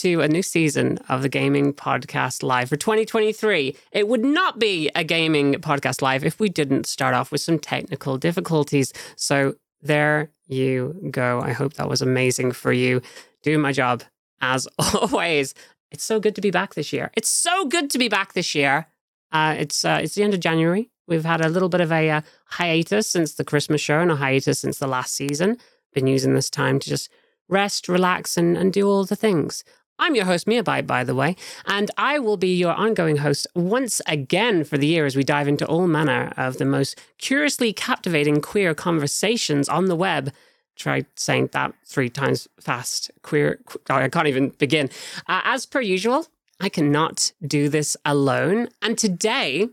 to a new season of the Gayming Podcast Live for 2023. It would not be a Gayming podcast live if we didn't start off with some technical difficulties. So there you go. I hope that was amazing for you. Do my job as always. It's so good to be back this year. It's so good to be back this year. Uh, it's uh, it's the end of January. We've had a little bit of a uh, hiatus since the Christmas show and a hiatus since the last season. Been using this time to just rest, relax, and, and do all the things. I'm your host, Mia by the way, and I will be your ongoing host once again for the year as we dive into all manner of the most curiously captivating queer conversations on the web. Try saying that three times fast. Queer, I can't even begin. Uh, as per usual, I cannot do this alone. And today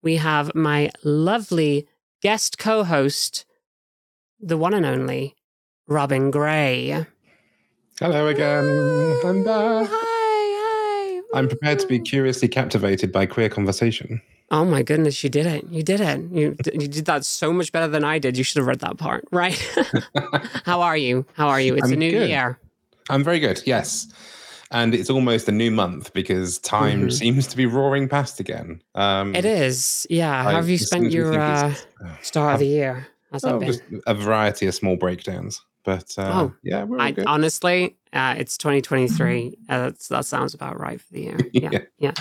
we have my lovely guest co host, the one and only Robin Gray. Hello again. I'm back. Hi, hi. I'm prepared to be curiously captivated by queer conversation. Oh my goodness, you did it. You did it. You, you did that so much better than I did. You should have read that part, right? How are you? How are you? It's I'm a new good. year. I'm very good, yes. And it's almost a new month because time Mhm. seems to be roaring past again. Um, It is. Yeah. How have you spent your uh, start of the year? How's that oh, been? just a variety of small breakdowns. But uh, Oh, yeah, I, honestly, uh, it's 2023. Uh, that's, that sounds about right for the year. Yeah. Yeah. yeah.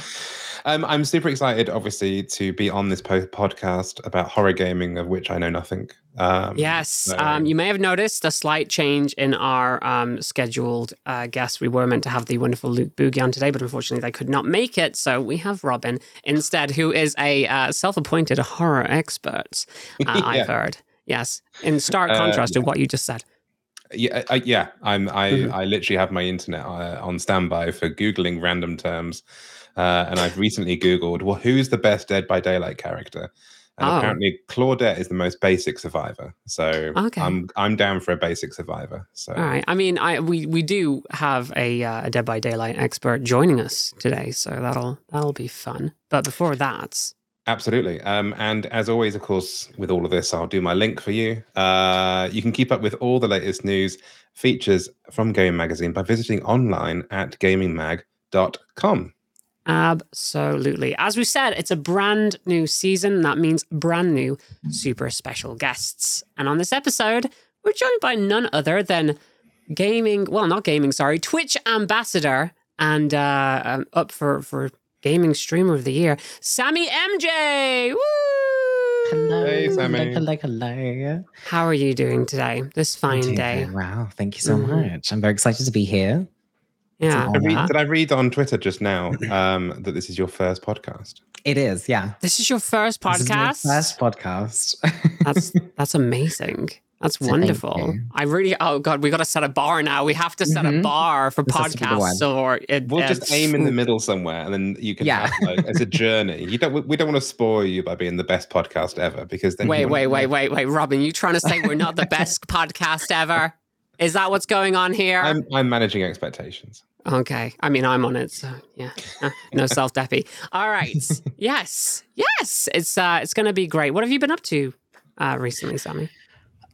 Um, I'm super excited, obviously, to be on this po- podcast about horror gaming, of which I know nothing. Um, Yes. so- Um, you may have noticed a slight change in our um, scheduled uh, guests. We were meant to have the wonderful Luke Boogie on today, but unfortunately they could not make it. So we have Robin instead, who is a uh, self appointed horror expert, uh, I've heard. Yes. In stark Uh, contrast to what you just said. Yeah, I, yeah. I'm. I, Mhm. I literally have my internet uh, on standby for googling random terms, uh, and I've recently googled, well, who's the best Dead by Daylight character? And Oh. apparently, Claudette is the most basic survivor. So Okay. I'm I'm down for a basic survivor. So All right. I mean, I we, we do have a, uh, a Dead by Daylight expert joining us today, so that'll that'll be fun. But before that, Absolutely. Um, and as always, of course, with all of this, I'll do my link for you. Uh, you can keep up with all the latest news features from Game Magazine by visiting online at gaymingmag.com. Absolutely. As we said, it's a brand new season. That means brand new, super special guests. And on this episode, we're joined by none other than gaming, well, not gaming, sorry, Twitch ambassador and uh, um, up for, for gaming streamer of the year, Sammy MJ. Woo! Hello, Hey, Sammy. hello, hello. How are you doing today? This fine Doing day. very Wow, thank you so Mhm. much. I'm very excited to be here. Yeah. Did I, read, did I read on Twitter just now um, that this is your first podcast? It is, yeah. This is your first This is my podcast. first podcast. That's that's amazing. That's So wonderful. I really oh god, we got to set a bar now. We have to set a Mhm. bar for This has to be the podcasts or it, We'll just aim in the middle somewhere, and then you can Yeah. have like as a journey. You don't. We don't want to spoil you by being the best podcast ever, because then. you Wait, wait, wait, wait, wait, Robin, you trying to say we're not the best podcast ever? Is that what's going on here? I'm I'm managing expectations. okay. I mean, I'm on it, so yeah. No self deppy. All right. yes. Yes. It's uh it's gonna be great. What have you been up to uh recently, Sammy?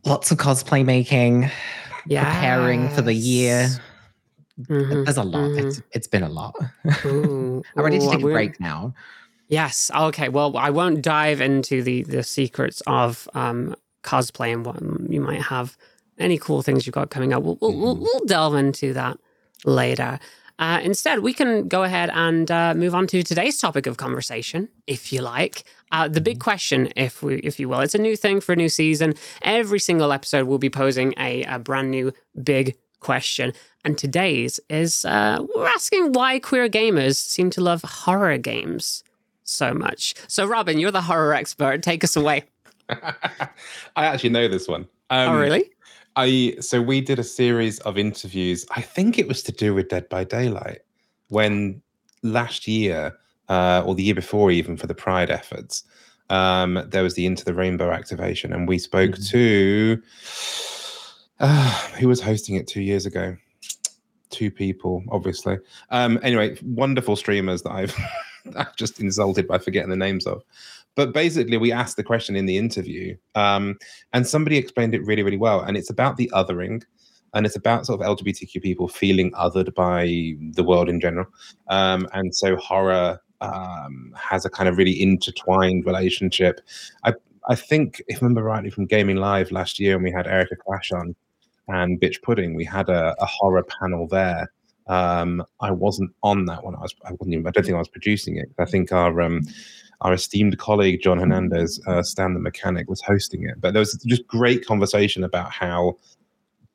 Lots of cosplay making, Yeah. preparing for the year. Mhm, There's a lot. mhm. It's, it's been a lot. Ooh, I'm ready to take a break now. Yes. Okay. Well, I won't dive into the the secrets of um, cosplay and what you might have. Any cool things you've got coming up? We'll we'll, Mhm. we'll delve into that later. Uh, instead, we can go ahead and uh, move on to today's topic of conversation, if you like. Uh, the big question, if we, if you will, it's a new thing for a new season. Every single episode, we'll be posing a, a brand new big question. And today's is uh, we're asking why queer gamers seem to love horror games so much. So, Robin, you're the horror expert. Take us away. I actually know this one. Um, oh, really? I so we did a series of interviews. I think it was to do with Dead by Daylight when last year uh, or the year before, even for the Pride efforts, um, there was the Into the Rainbow activation, and we spoke Mhm. to uh, who was hosting it two years ago. Two people, obviously. Um, anyway, wonderful streamers that I've I've just insulted by forgetting the names of. But basically, we asked the question in the interview, um, and somebody explained it really, really well. And it's about the othering and it's about sort of LGBTQ people feeling othered by the world in general. Um, and so horror um, has a kind of really intertwined relationship. I I think if I remember rightly from Gaming Live last year, when we had Erica Clash on and Bitch Pudding, we had a, a horror panel there. Um, I wasn't on that one. I was. I wasn't. Even, I don't think I was producing it. I think our um, our esteemed colleague John Hernandez, uh, Stan the mechanic, was hosting it. But there was just great conversation about how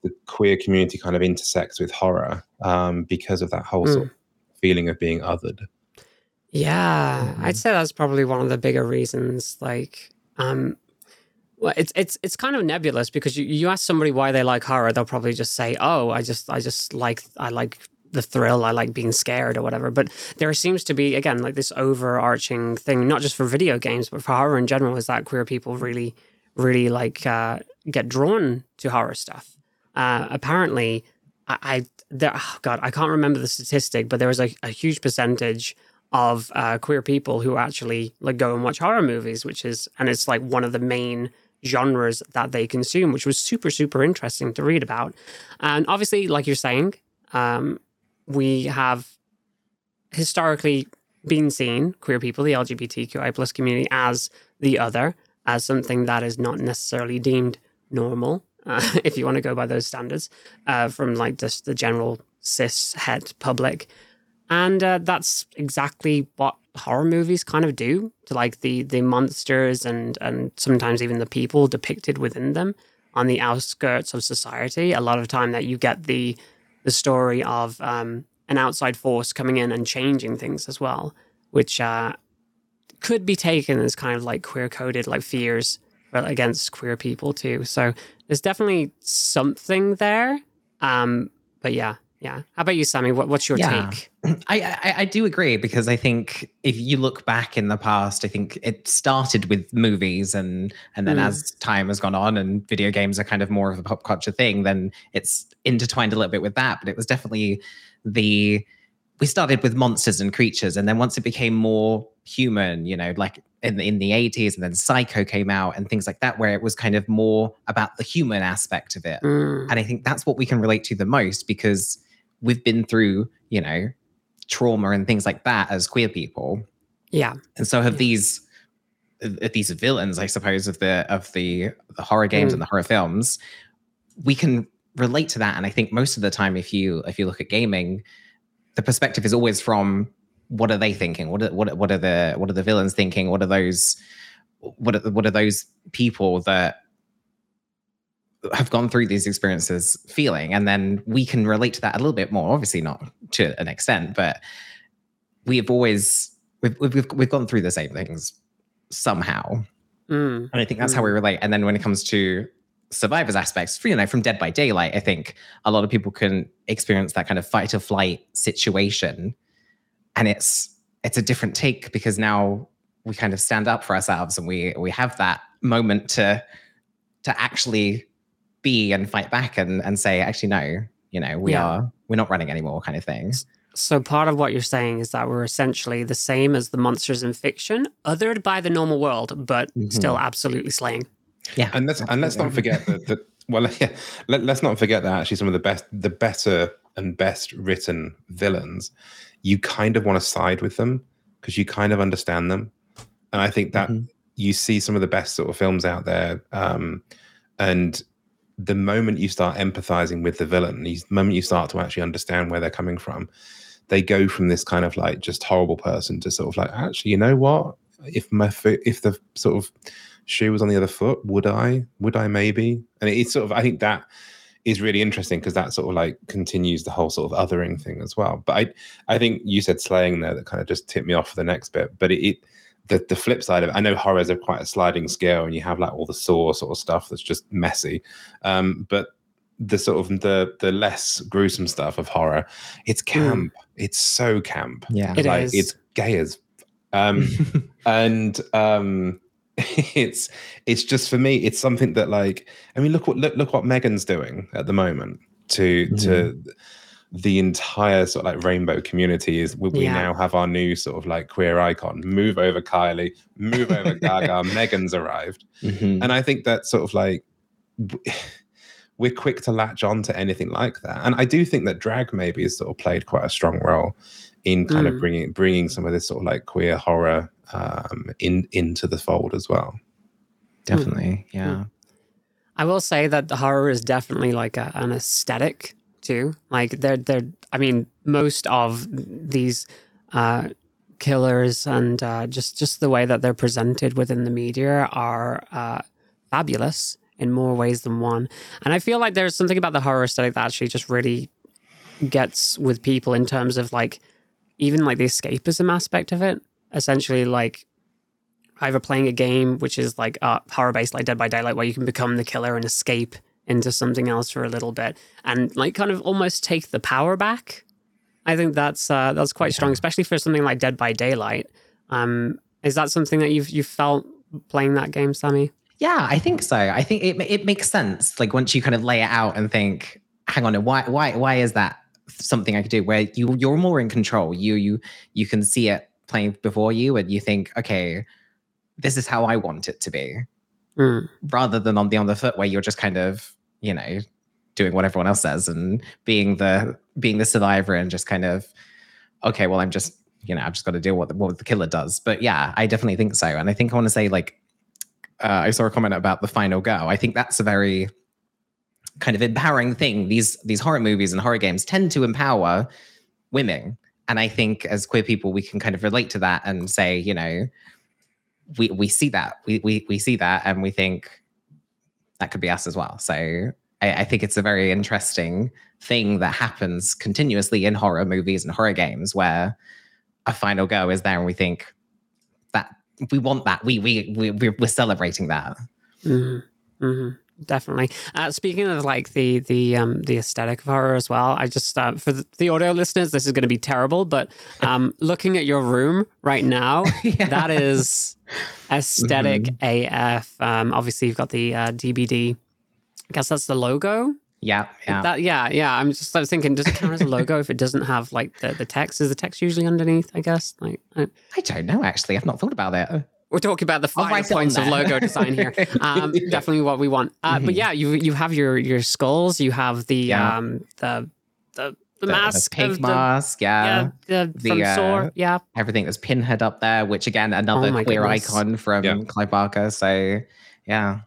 the queer community kind of intersects with horror um, because of that whole sort of feeling of being othered. Yeah, Mhm. I'd say that's probably one of the bigger reasons. Like, um, well, it's it's it's kind of nebulous because you, you ask somebody why they like horror, they'll probably just say, "Oh, I just I just like I like the thrill, I like being scared or whatever." But there seems to be again like this overarching thing, not just for video games, but for horror in general, is that queer people really, really like uh, get drawn to horror stuff. Uh, apparently, I, I there, oh God, I can't remember the statistic, but there was a, a huge percentage of uh, queer people who actually like go and watch horror movies, which is and it's like one of the main genres that they consume, which was super super interesting to read about. And obviously, like you're saying, um, we have historically been seen queer people, the LGBTQI plus community, as the other, as something that is not necessarily deemed normal, uh, if you want to go by those standards, uh, from like just the general cis het public. And uh, that's exactly what horror movies kind of do to like the the monsters and and sometimes even the people depicted within them on the outskirts of society. A lot of time that you get the the story of um, an outside force coming in and changing things as well, which uh, could be taken as kind of like queer coded like fears against queer people too. So there's definitely something there. Um, but yeah, yeah. How about you, Sammy? What, what's your Yeah. take? I, I I do agree because I think if you look back in the past, I think it started with movies and and then Mm. as time has gone on and video games are kind of more of a pop culture thing, then it's intertwined a little bit with that. But it was definitely the we started with monsters and creatures, and then once it became more human, you know, like in the, in the 80s, and then Psycho came out and things like that, where it was kind of more about the human aspect of it. Mm, And I think that's what we can relate to the most because we've been through, you know, trauma and things like that as queer people. yeah. And so have these uh, these villains, I suppose, of the of the, the horror games Mm. and the horror films. We can relate to that. And I think most of the time if you if you look at gaming, the perspective is always from what are they thinking? What are, what what are the what are the villains thinking? What are those what are, what are those people that have gone through these experiences feeling and then we can relate to that a little bit more obviously not to an extent but we've always we've we've, we've gone through the same things somehow. Mm, and i think that's how we relate. And then when it comes to survivors aspects you know from dead by daylight i think a lot of people can experience that kind of fight or flight situation. And it's it's a different take because now we kind of stand up for ourselves and we we have that moment to to actually be and fight back and and say actually no you know we Yeah. are we're not running anymore kind of things. So part of what you're saying is that we're essentially the same as the monsters in fiction, othered by the normal world, but Mhm. still absolutely slaying. yeah And let's and let's not forget that, that well, yeah, let, let's not forget that actually some of the best, the better and best written villains, you kind of want to side with them because you kind of understand them, and I think that Mhm. you see some of the best sort of films out there, um, and the moment you start empathizing with the villain, the moment you start to actually understand where they're coming from, they go from this kind of like just horrible person to sort of like actually, you know what? If my foot, if the sort of shoe was on the other foot, would I? Would I maybe? And it's sort of, I think that is really interesting because that sort of like continues the whole sort of othering thing as well. But I, I think you said slaying there that kind of just tipped me off for the next bit. But it, it the the flip side of it, I know horrors are quite a sliding scale, and you have like all the saw sort of stuff that's just messy. Um, but the sort of the the less gruesome stuff of horror, it's camp. It's so camp. yeah It like is. it's gay as um and um it's it's just for me it's something that like i mean look what look, look what megan's doing at the moment to to the entire sort of like rainbow community is we, we Yeah. now have our new sort of like queer icon move over kylie move over gaga megan's arrived Mhm. and i think that sort of like we're quick to latch on to anything like that. And I do think that drag maybe has sort of played quite a strong role in kind Mm. of bringing bringing some of this sort of like queer horror um, in into the fold as well. Definitely. Yeah. I will say that the horror is definitely like a, an aesthetic too. Like they're they're. I mean, most of these uh, killers and uh, just just the way that they're presented within the media are uh, fabulous in more ways than one. And I feel like there's something about the horror aesthetic that actually just really gets with people in terms of like even like the escapism aspect of it. Essentially, like either playing a game which is like uh, horror based, like Dead by Daylight, where you can become the killer and escape into something else for a little bit, and like kind of almost take the power back. I think that's uh, that's quite strong, especially for something like Dead by Daylight. Um, is that something that you've you felt playing that game, Sammy? Yeah, I think so. I think it it makes sense. Like once you kind of lay it out and think, hang on, why why why is that something I could do? Where you you're more in control. You you you can see it playing before you, and you think, okay, this is how I want it to be, Mm. rather than on the on the foot where you're just kind of you know doing what everyone else says and being the being the survivor and just kind of okay, well I'm just you know I've just got to deal with what the killer does. But yeah, I definitely think so, and I think I want to say like uh, I saw a comment about the final girl. I think that's a very kind of empowering thing. These these horror movies and horror games tend to empower women, and I think as queer people we can kind of relate to that and say, you know, we we see that we we we see that, and we think that could be us as well. So I, I think it's a very interesting thing that happens continuously in horror movies and horror games where a final girl is there, and we think that we want that. We we we we're, we're celebrating that. hmm hmm Definitely. Uh, speaking of like the the um the aesthetic of horror as well, I just uh, for the, the audio listeners, this is going to be terrible, but um, looking at your room right now, Yeah. that is aesthetic AF. Um, obviously, you've got the uh, DBD. I guess that's the logo. Yeah, yeah. That yeah, yeah. I'm just like, thinking, does it count as a logo if it doesn't have like the, the text? Is the text usually underneath? I guess. Like I, I don't know. Actually, I've not thought about it. we're talking about the I'll finer write it on points of logo design here. Um, Yeah. Definitely what we want. Uh, But Mhm. yeah, you you have your your skulls. You have the Yeah. um the the the, The- mask the pig of mask. Yeah. the, yeah the, The, from uh, Saw. Yeah, Everything that's pinhead up there, which again, another Oh queer goodness. icon from Yeah. Clive Barker. So, yeah.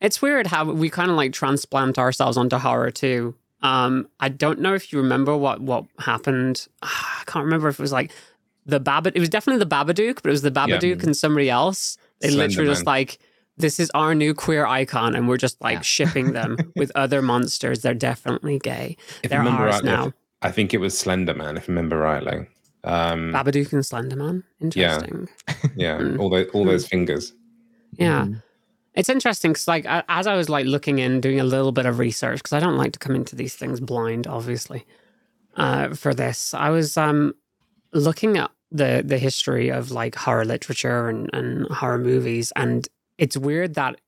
it's weird how we kind of like transplant ourselves onto horror too. Um, I don't know if you remember what what happened. I can't remember if it was like the Babadook. It was definitely the Babadook, but it was the Babadook and somebody else. They Slender literally just like, this is our new queer icon, and we're just like Yeah. shipping them with other monsters. They're definitely gay. If They're ours rightly, now. I think it was Slender Man, if I remember rightly. Um, Babadook and Slenderman. Interesting. yeah, Mm. all those all those fingers. Yeah. Mhm. It's interesting because, like, as I was like looking in, doing a little bit of research, because I don't like to come into these things blind, obviously. Uh, for this, I was um looking at the the history of like horror literature and and horror movies, and it's weird that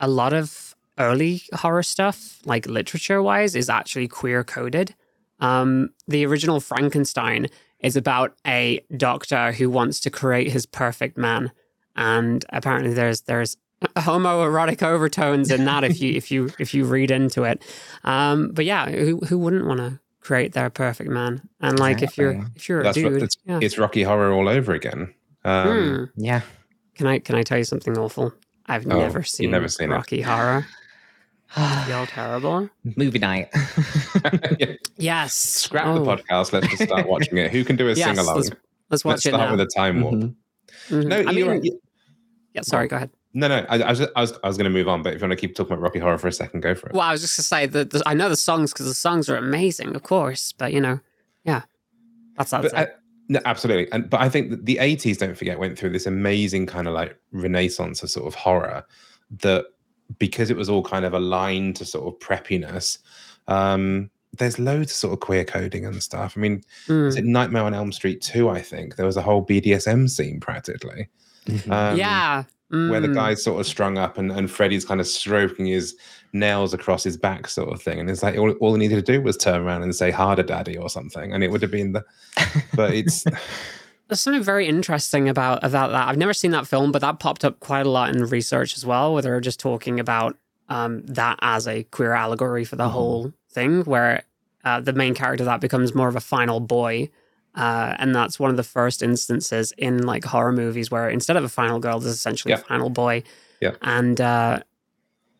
a lot of early horror stuff, like literature wise, is actually queer coded. Um, the original Frankenstein is about a doctor who wants to create his perfect man, and apparently there's there's homoerotic overtones in that if you if you if you read into it. Um, but yeah, who who wouldn't want to create their perfect man? And like if you're if you're a That's what- dude, it's, yeah. it's Rocky Horror all over again. Um, Hmm. Yeah. Can I can I tell you something awful? I've Oh, never seen, never seen it. Rocky Horror. Feel terrible. Movie night. yeah, Yes. Scrap Oh, the podcast. Let's just start watching it. Who can do a Yes, sing along? let's, let's watch Let's it start now. with a time warp. Mhm. Mhm. No, I mean, right. yeah. Sorry, go ahead. No, no. I, I was, I was, I was going to move on, but if you want to keep talking about Rocky Horror for a second, go for it. Well, I was just gonna say that the, I know the songs because the songs are amazing, of course. But you know, yeah, that's that's but I, no, absolutely. And but I think that the eighties, don't forget, went through this amazing kind of like renaissance of sort of horror that because it was all kind of aligned to sort of preppiness. Um, there's loads of sort of queer coding and stuff. I mean, Mm. Nightmare on Elm Street 2? I think there was a whole BDSM scene practically. Mhm. Um, yeah, where the Mm. guy's sort of strung up and, and Freddy's kind of stroking his nails across his back, sort of thing. And it's like all, all he needed to do was turn around and say harder daddy or something, and it would have been the but it's There's something very interesting about about that. I've never seen that film, but that popped up quite a lot in research as well, where they're just talking about um, that as a queer allegory for the whole thing, where uh, the main character that becomes more of a final boy. Uh, and that's one of the first instances in like horror movies where instead of a final girl, there's essentially Yeah. a final boy. Yeah. And uh,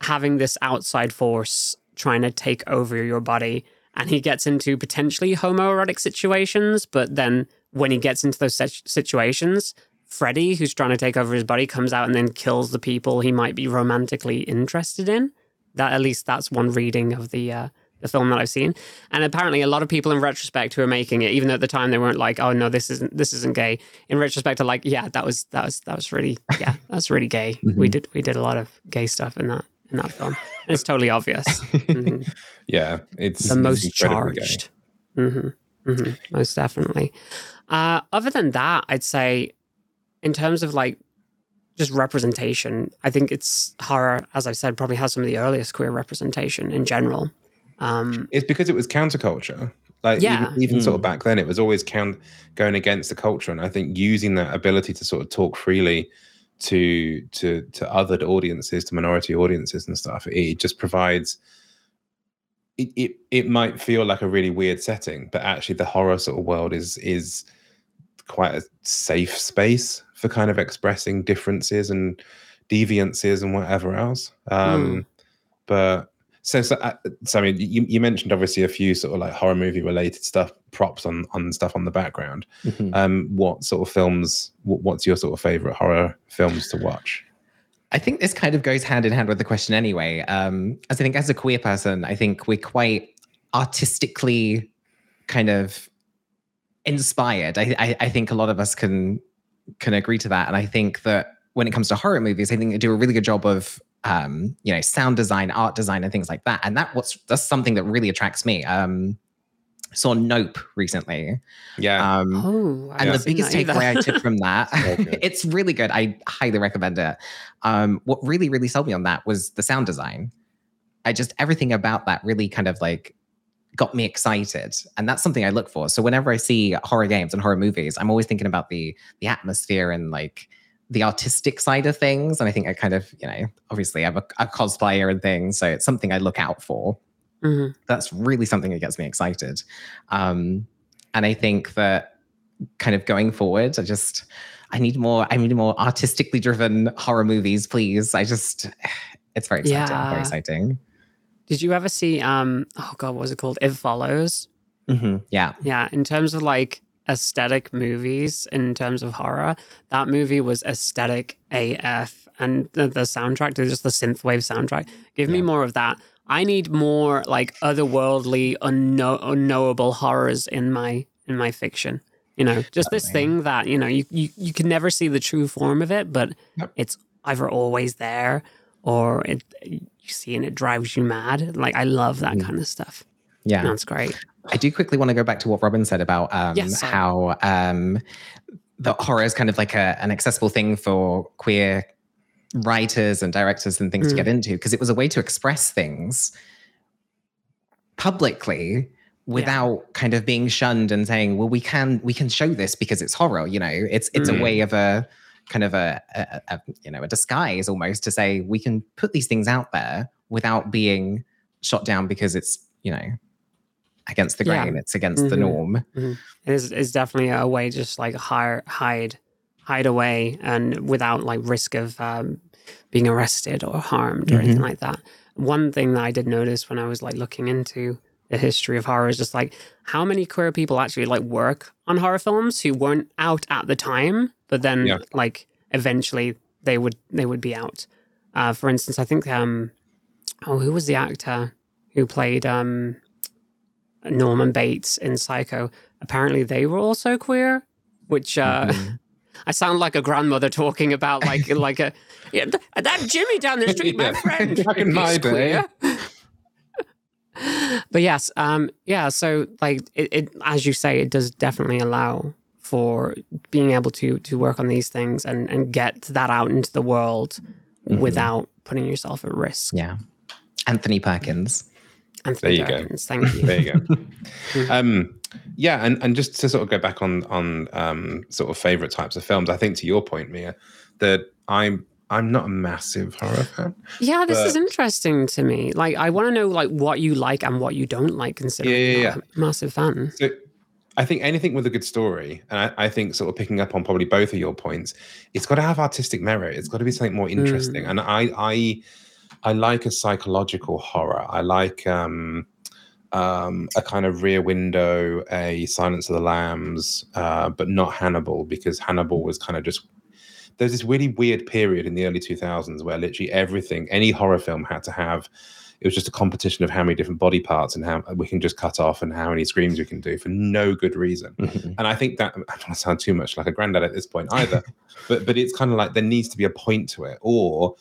having this outside force trying to take over your body. And he gets into potentially homoerotic situations, but then when he gets into those situations, Freddy, who's trying to take over his body, comes out and then kills the people he might be romantically interested in. That at least that's one reading of the uh, the film that I've seen. And apparently, a lot of people in retrospect who are making it, even though at the time they weren't like, "Oh no, this isn't this isn't gay." In retrospect, are like, "Yeah, that was that was that was really yeah, that's really gay. We did we did a lot of gay stuff in that in that film. And it's totally obvious. Mhm Yeah, it's the most gay. charged. hmm hmm most definitely. Uh, other than that, I'd say, in terms of like just representation, I think it's horror, as I said, probably has some of the earliest queer representation in general. Um, It's because it was counterculture. Like Yeah. even, even sort of Mm. back then, it was always count going against the culture, and I think using that ability to sort of talk freely to to to othered audiences, to minority audiences and stuff, it just provides. It, it it might feel like a really weird setting, but actually the horror sort of world is is quite a safe space for kind of expressing differences and deviances and whatever else. Um, But so, so, uh, so I mean, you, you mentioned obviously a few sort of like horror movie related stuff, props on on stuff on the background. Mhm. Um, what sort of films? What, what's your sort of favorite horror films to watch? I think this kind of goes hand in hand with the question anyway. Um, as I think, as a queer person, I think we're quite artistically kind of inspired. I, I, I think a lot of us can can agree to that, and I think that when it comes to horror movies, I think they do a really good job of um, you know sound design, art design, and things like that. And that what's that's something that really attracts me. Um, saw Nope recently. Yeah, Um, oh, and the biggest takeaway I took from that, So good. it's really good. I highly recommend it. Um, what really, really sold me on that was the sound design. I just everything about that really kind of like got me excited, and that's something I look for. So whenever I see horror games and horror movies, I'm always thinking about the the atmosphere and like the artistic side of things. And I think I kind of, you know, obviously I'm a, a cosplayer and things, so it's something I look out for Mhm. that's really something that gets me excited. Um, and I think that kind of going forward, I just I need more. I need more artistically driven horror movies, please. I just it's very exciting. Yeah. Very exciting. Did you ever see? Um, oh God, what was it called? It Follows. Mhm. Yeah. Yeah, in terms of like aesthetic movies, in terms of horror, that movie was aesthetic AF, and the, the soundtrack, just the synthwave soundtrack. Give me more of that. I need more like otherworldly, unknow- unknowable horrors in my in my fiction. You know, just this thing that you know you you, you can never see the true form of it, but it's either always there or it you see and it drives you mad. Like I love that Mm. kind of stuff. Yeah. That's great. I do quickly want to go back to what Robin said about um, Yes, how um, the horror is kind of like a, an accessible thing for queer writers and directors and things to Mm. get into because it was a way to express things publicly without kind of being shunned and saying well we can we can show this because it's horror you know it's it's Mm. a way of a kind of a, a, a you know a disguise almost to say we can put these things out there without being shot down because it's you know against the Yeah. grain it's against the Mhm. norm It is is definitely a way just like hide hide away and without like risk of um, being arrested or harmed or anything like that. One thing that I did notice when I was like looking into the history of horror is just like how many queer people actually like work on horror films who weren't out at the time, but then Yeah. like eventually they would they would be out. Uh, for instance, I think um oh who was the actor who played um Norman Bates in Psycho? Apparently they were also queer, which uh Mhm. I sound like a grandmother talking about like like a yeah, that Jimmy down the street, my friend. Back in my day. but yes, um, yeah. So like it, it, as you say, it does definitely allow for being able to to work on these things and and get that out into the world Mhm. without putting yourself at risk. yeah anthony perkins Anthony There you go. Thank you. there you go. um, yeah, and, and just to sort of go back on on um, sort of favorite types of films, I think to your point, Mia, that I'm I'm not a massive horror fan. Yeah, this is interesting to me. Like, I want to know like what you like and what you don't like. Considering Yeah, yeah, yeah. a massive fan. So I think anything with a good story, and I, I think sort of picking up on probably both of your points, it's got to have artistic merit. It's got to be something more interesting. And I I I like a psychological horror. I like um um a kind of rear window, a Silence of the Lambs, uh, but not Hannibal, because Hannibal was kind of just there's this really weird period in the early 2000s where literally everything, any horror film had to have, it was just a competition of how many different body parts and how we can just cut off and how many screams we can do for no good reason. Mhm. And I think that I don't want to sound too much like a granddad at this point either, but but it's kind of like there needs to be a point to it, or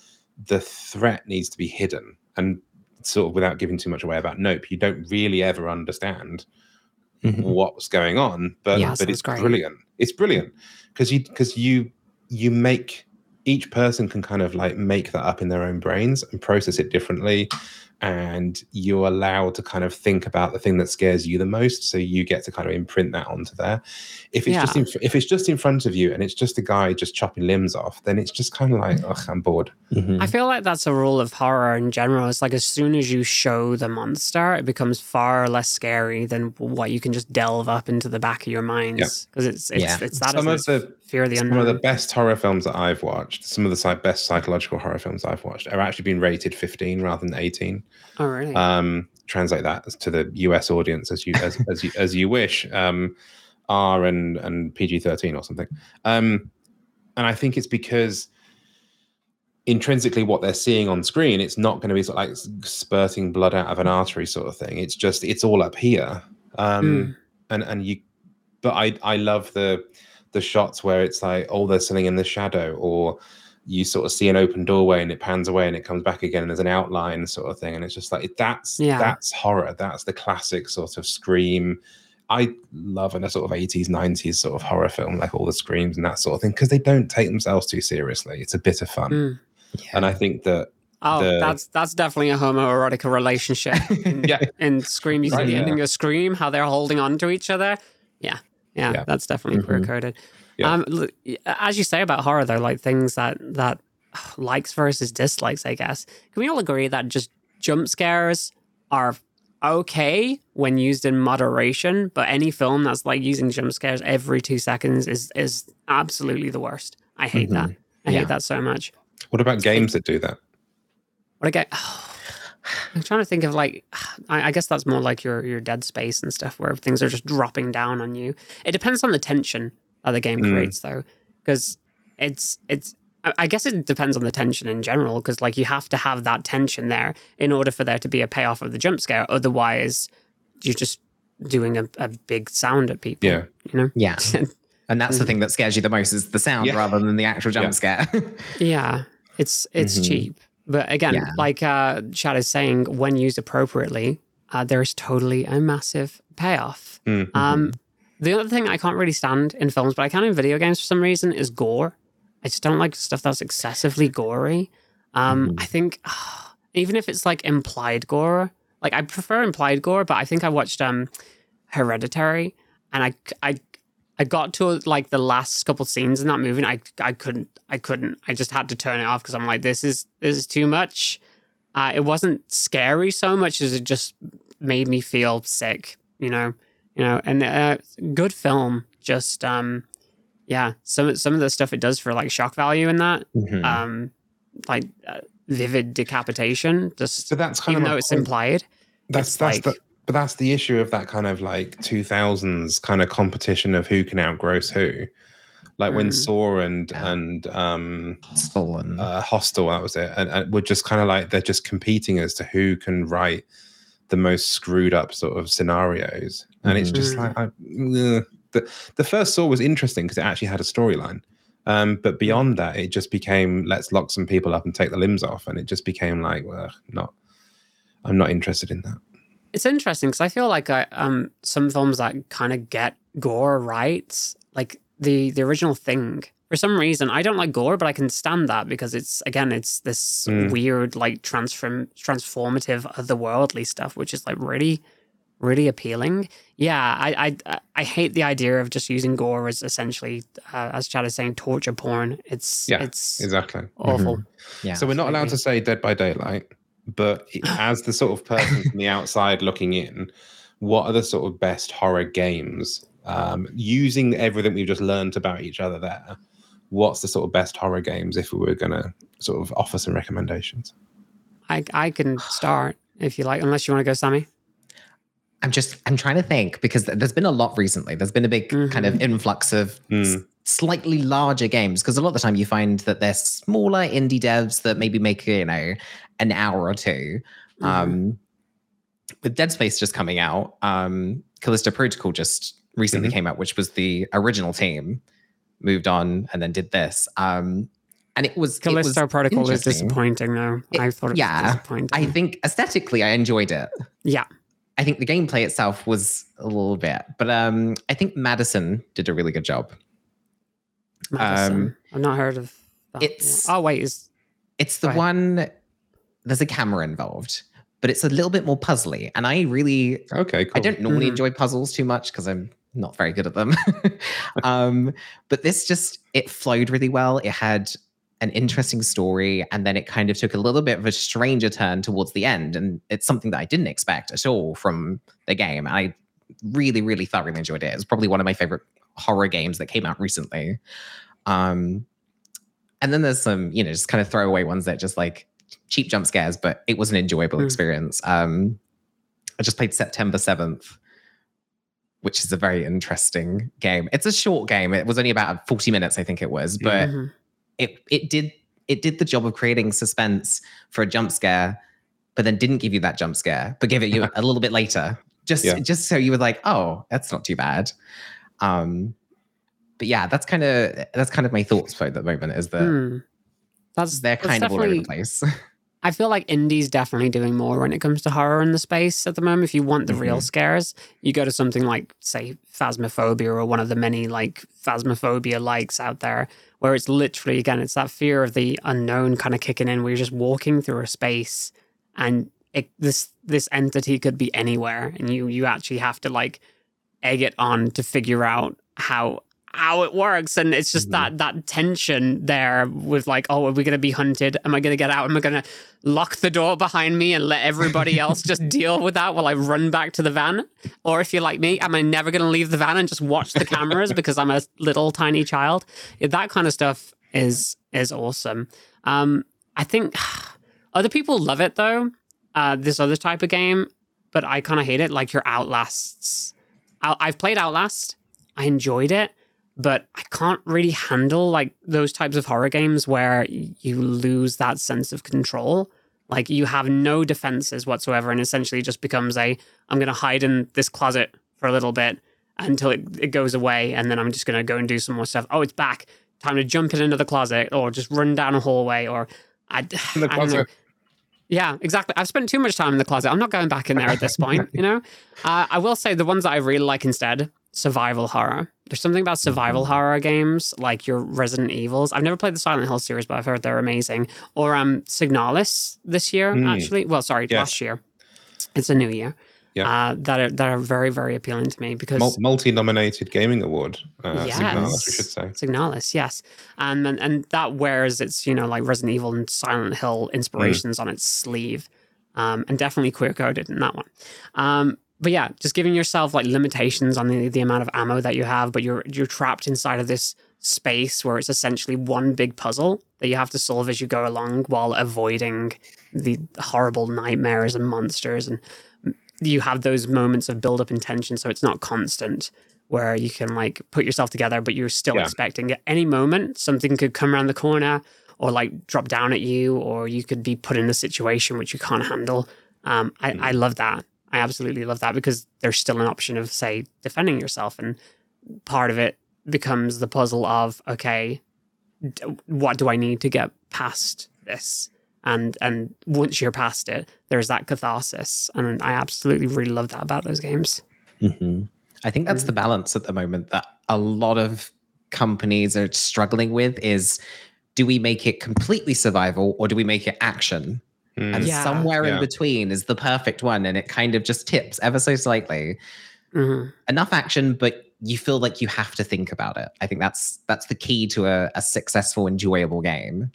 the threat needs to be hidden. And sort of without giving too much away about Nope, you don't really ever understand Mhm. what's going on but Yeah, but it's great. brilliant it's brilliant because you because you you make each person can kind of like make that up in their own brains and process it differently and you're allowed to kind of think about the thing that scares you the most so you get to kind of imprint that onto there if it's just in, if it's just in front of you and it's just a guy just chopping limbs off then it's just kind of like ugh i'm bored Mhm. I feel like that's a rule of horror in general. It's like as soon as you show the monster, it becomes far less scary than what you can just delve up into the back of your minds. Because it's it's, Yeah. it's that Some of the- fear of the some unknown. of the best horror films that i've watched some of the best psychological horror films i've watched are actually being rated 15 rather than 18 oh really? um, translate that to the US audience as you as, as you as you wish. Um, R and and PG thirteen or something. Um, and I think it's because intrinsically what they're seeing on screen, it's not going to be sort of like spurting blood out of an artery sort of thing. It's just it's all up here. Um, and and you, but I I love the the shots where it's like oh there's something in the shadow or you sort of see an open doorway and it pans away and it comes back again and there's an outline sort of thing and it's just like that's Yeah. that's horror that's the classic sort of scream i love in a sort of 80s 90s sort of horror film like all the screams and that sort of thing because they don't take themselves too seriously it's a bit of fun Mm. and i think that Oh, the- that's that's definitely a homoerotic relationship. In, Yeah. in Scream, you see Right, the yeah. ending of Scream, how they're holding on to each other. Yeah, yeah, Yeah. that's definitely Mhm. queer coded. Yeah. Um, as you say about horror, though, like things that that likes versus dislikes, I guess. Can we all agree that just jump scares are okay when used in moderation, but any film that's like using jump scares every two seconds is is absolutely the worst. I hate that. I Yeah. hate that so much. what about games that do that What I get, I'm trying to think of like, I, I guess that's more like your your Dead Space and stuff, where things are just dropping down on you. It depends on the tension that the game Mm. creates, though, because it's it's. I I guess it depends on the tension in general, because like you have to have that tension there in order for there to be a payoff of the jump scare. Otherwise, you're just doing a, a big sound at people. Yeah. you know. Yeah. And that's the thing that scares you the most is the sound Yeah. rather than the actual jump Yeah. scare. Yeah, it's it's Mhm. cheap, but again, Yeah. like uh, Chad is saying, when used appropriately, uh, there is totally a massive payoff. Mm. Um, the other thing I can't really stand in films, but I can in video games for some reason, is gore. I just don't like stuff that's excessively gory. Um, Mhm. I think even if it's like implied gore, like I prefer implied gore, but I think I watched um, Hereditary, and I I I got to like the last couple scenes in that movie, and I I couldn't I couldn't I just had to turn it off because I'm like this is this is too much. Uh, it wasn't scary so much as it just made me feel sick, you know, you know. And uh, good film, just um, yeah. Some some of the stuff it does for like shock value in that, Mhm. um, like uh, vivid decapitation, just so that's kind even of though it's point. implied. that's that's like- the but that's the issue of that kind of like 2000s kind of competition of who can outgross who. Like when Mm. saw and and um Stolen. uh hostel that was it. And, and we're just kind of like they're just competing as to who can write the most screwed up sort of scenarios. And it's just Mhm. like I, the the first saw was interesting because it actually had a storyline. Um but beyond that it just became let's lock some people up and take the limbs off. And it just became like well not i'm not interested in that It's interesting because I feel like I, um, some films that kind of get gore right, like the the original Thing. For some reason, I don't like gore, but I can stand that because it's again, it's this Mm. weird, like transform transformative, otherworldly stuff, which is like really, really appealing. Yeah, I I I hate the idea of just using gore as essentially, uh, as Chad is saying, torture porn. It's Yeah, it's Exactly. awful. Yeah. So we're not allowed to say Dead by Daylight, but as the sort of person from the outside looking in, what are the sort of best horror games? Um, using everything we've just learned about each other there, what's the sort of best horror games if we were going to sort of offer some recommendations? I I can start if you like, unless you want to go, Sammy. I'm just I'm trying to think because there's been a lot recently. There's been a big kind of influx of s- Mm. slightly larger games because a lot of the time you find that they're smaller indie devs that maybe make you know an hour or 2 Mhm. Um, with Dead Space just coming out, um, Callisto Protocol just recently Mhm. came out, which was the original team, moved on and then did this. Um, and it was it was Callisto Protocol is disappointing, though. It- I thought it yeah, was disappointing. I think aesthetically, I enjoyed it. yeah, I think the gameplay itself was a little bit, but um, I think Madison did a really good job. Madison. Um, I've not heard of that. it's- oh wait, is It's the one. There's a camera involved, but it's a little bit more puzzly, and I really Okay, cool. I don't normally Mhm. enjoy puzzles too much because I'm not very good at them. um, but this just it flowed really well. It had an interesting story, and then it kind of took a little bit of a stranger turn towards the end, and it's something that I didn't expect at all from the game. I really, really thoroughly enjoyed it. it's probably one of my favorite horror games that came out recently. Um, and then there's some, you know, just kind of throwaway ones that just like cheap jump scares, but it was an enjoyable Mm. experience. Um, I just played September 7th, which is a very interesting game. It's a short game. It was only about 40 minutes, I think it was, but Mhm. it it did it did the job of creating suspense for a jump scare, but then didn't give you that jump scare, but gave it you a little bit later. Just Yeah. just so you were like, oh, that's not too bad. Um but yeah, that's kind of that's kind of my thoughts for the moment is that Hmm. That's they're that's kind of all over the place. I feel like indie's definitely doing more when it comes to horror in the space at the moment. If you want the real Mhm. scares, you go to something like, say, Phasmophobia or one of the many like Phasmophobia likes out there, where it's literally again, it's that fear of the unknown kind of kicking in, where you're just walking through a space and it, this this entity could be anywhere, and you you actually have to like egg it on to figure out how how it works and it's just Mhm. that that tension there with like oh are we going to be hunted? Am i going to get out? Am i going to lock the door behind me and let everybody else just deal with that while i run back to the van? Or if you're like me am i never going to leave the van and just watch the cameras because i'm a little tiny child? That kind of stuff is is awesome. Um i think other people love it though uh this other type of game but i kind of hate it like your outlasts. I- i've played outlast. I enjoyed it but I can't really handle like those types of horror games where you lose that sense of control. Like you have no defenses whatsoever, and essentially just becomes a I'm going to hide in this closet for a little bit until it, it goes away, and then I'm just going to go and do some more stuff. Oh, it's back. Time to jump in into the closet, or just run down a hallway, or I, In the I don't know. closet. Yeah, exactly. I've spent too much time in the closet. I'm not going back in there at this point, you know? Uh, I will say the ones that I really like instead survival horror. There's something about survival Mm-hmm. horror games like your Resident Evils. I've never played the Silent Hill series, but I've heard they're amazing. Or um, Signalis this year, Mm. actually. Well, sorry, Yes. last year. It's a new year. Yeah. Uh, that are that are very very appealing to me because multi-nominated gaming award. Uh, Yes. Signalis, we should say. Signalis, yes. And, and and that wears its, you know, like Resident Evil and Silent Hill inspirations on its sleeve. Um, and definitely queer coded in that one. Um, but yeah, just giving yourself like limitations on the, the amount of ammo that you have, but you're you're trapped inside of this space where it's essentially one big puzzle that you have to solve as you go along while avoiding the horrible nightmares and monsters. And you have those moments of build up tension so it's not constant where you can like put yourself together but you're still Yeah. expecting at any moment something could come around the corner or like drop down at you or you could be put in a situation which you can't handle. Um, I, I love that i absolutely love that because there's still an option of say defending yourself and part of it becomes the puzzle of okay d- what do i need to get past this and and once you're past it there's that catharsis and i absolutely really love that about those games Mhm. I think that's the balance at the moment that a lot of companies are struggling with is do we make it completely survival or do we make it action? Mm. and Yeah. somewhere in between is the perfect one, and it kind of just tips ever so slightly. Mhm. Enough action, but you feel like you have to think about it. I think that's that's the key to a, a successful, enjoyable game.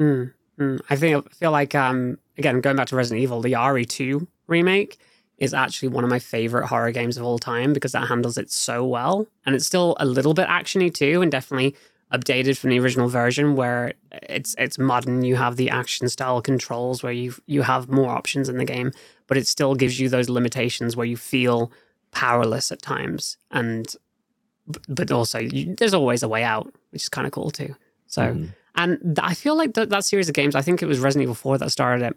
Mm, mm. I feel feel like um again going back to Resident Evil, the RE2 remake is actually one of my favorite horror games of all time because that handles it so well, and it's still a little bit actiony too, and definitely updated from the original version where it's it's modern. You have the action style controls where you you have more options in the game, but it still gives you those limitations where you feel powerless at times, and but also you, there's always a way out, which is kind of cool too. So. Mhm. And th- I feel like th- that series of games, I think it was Resident Evil 4 that started it.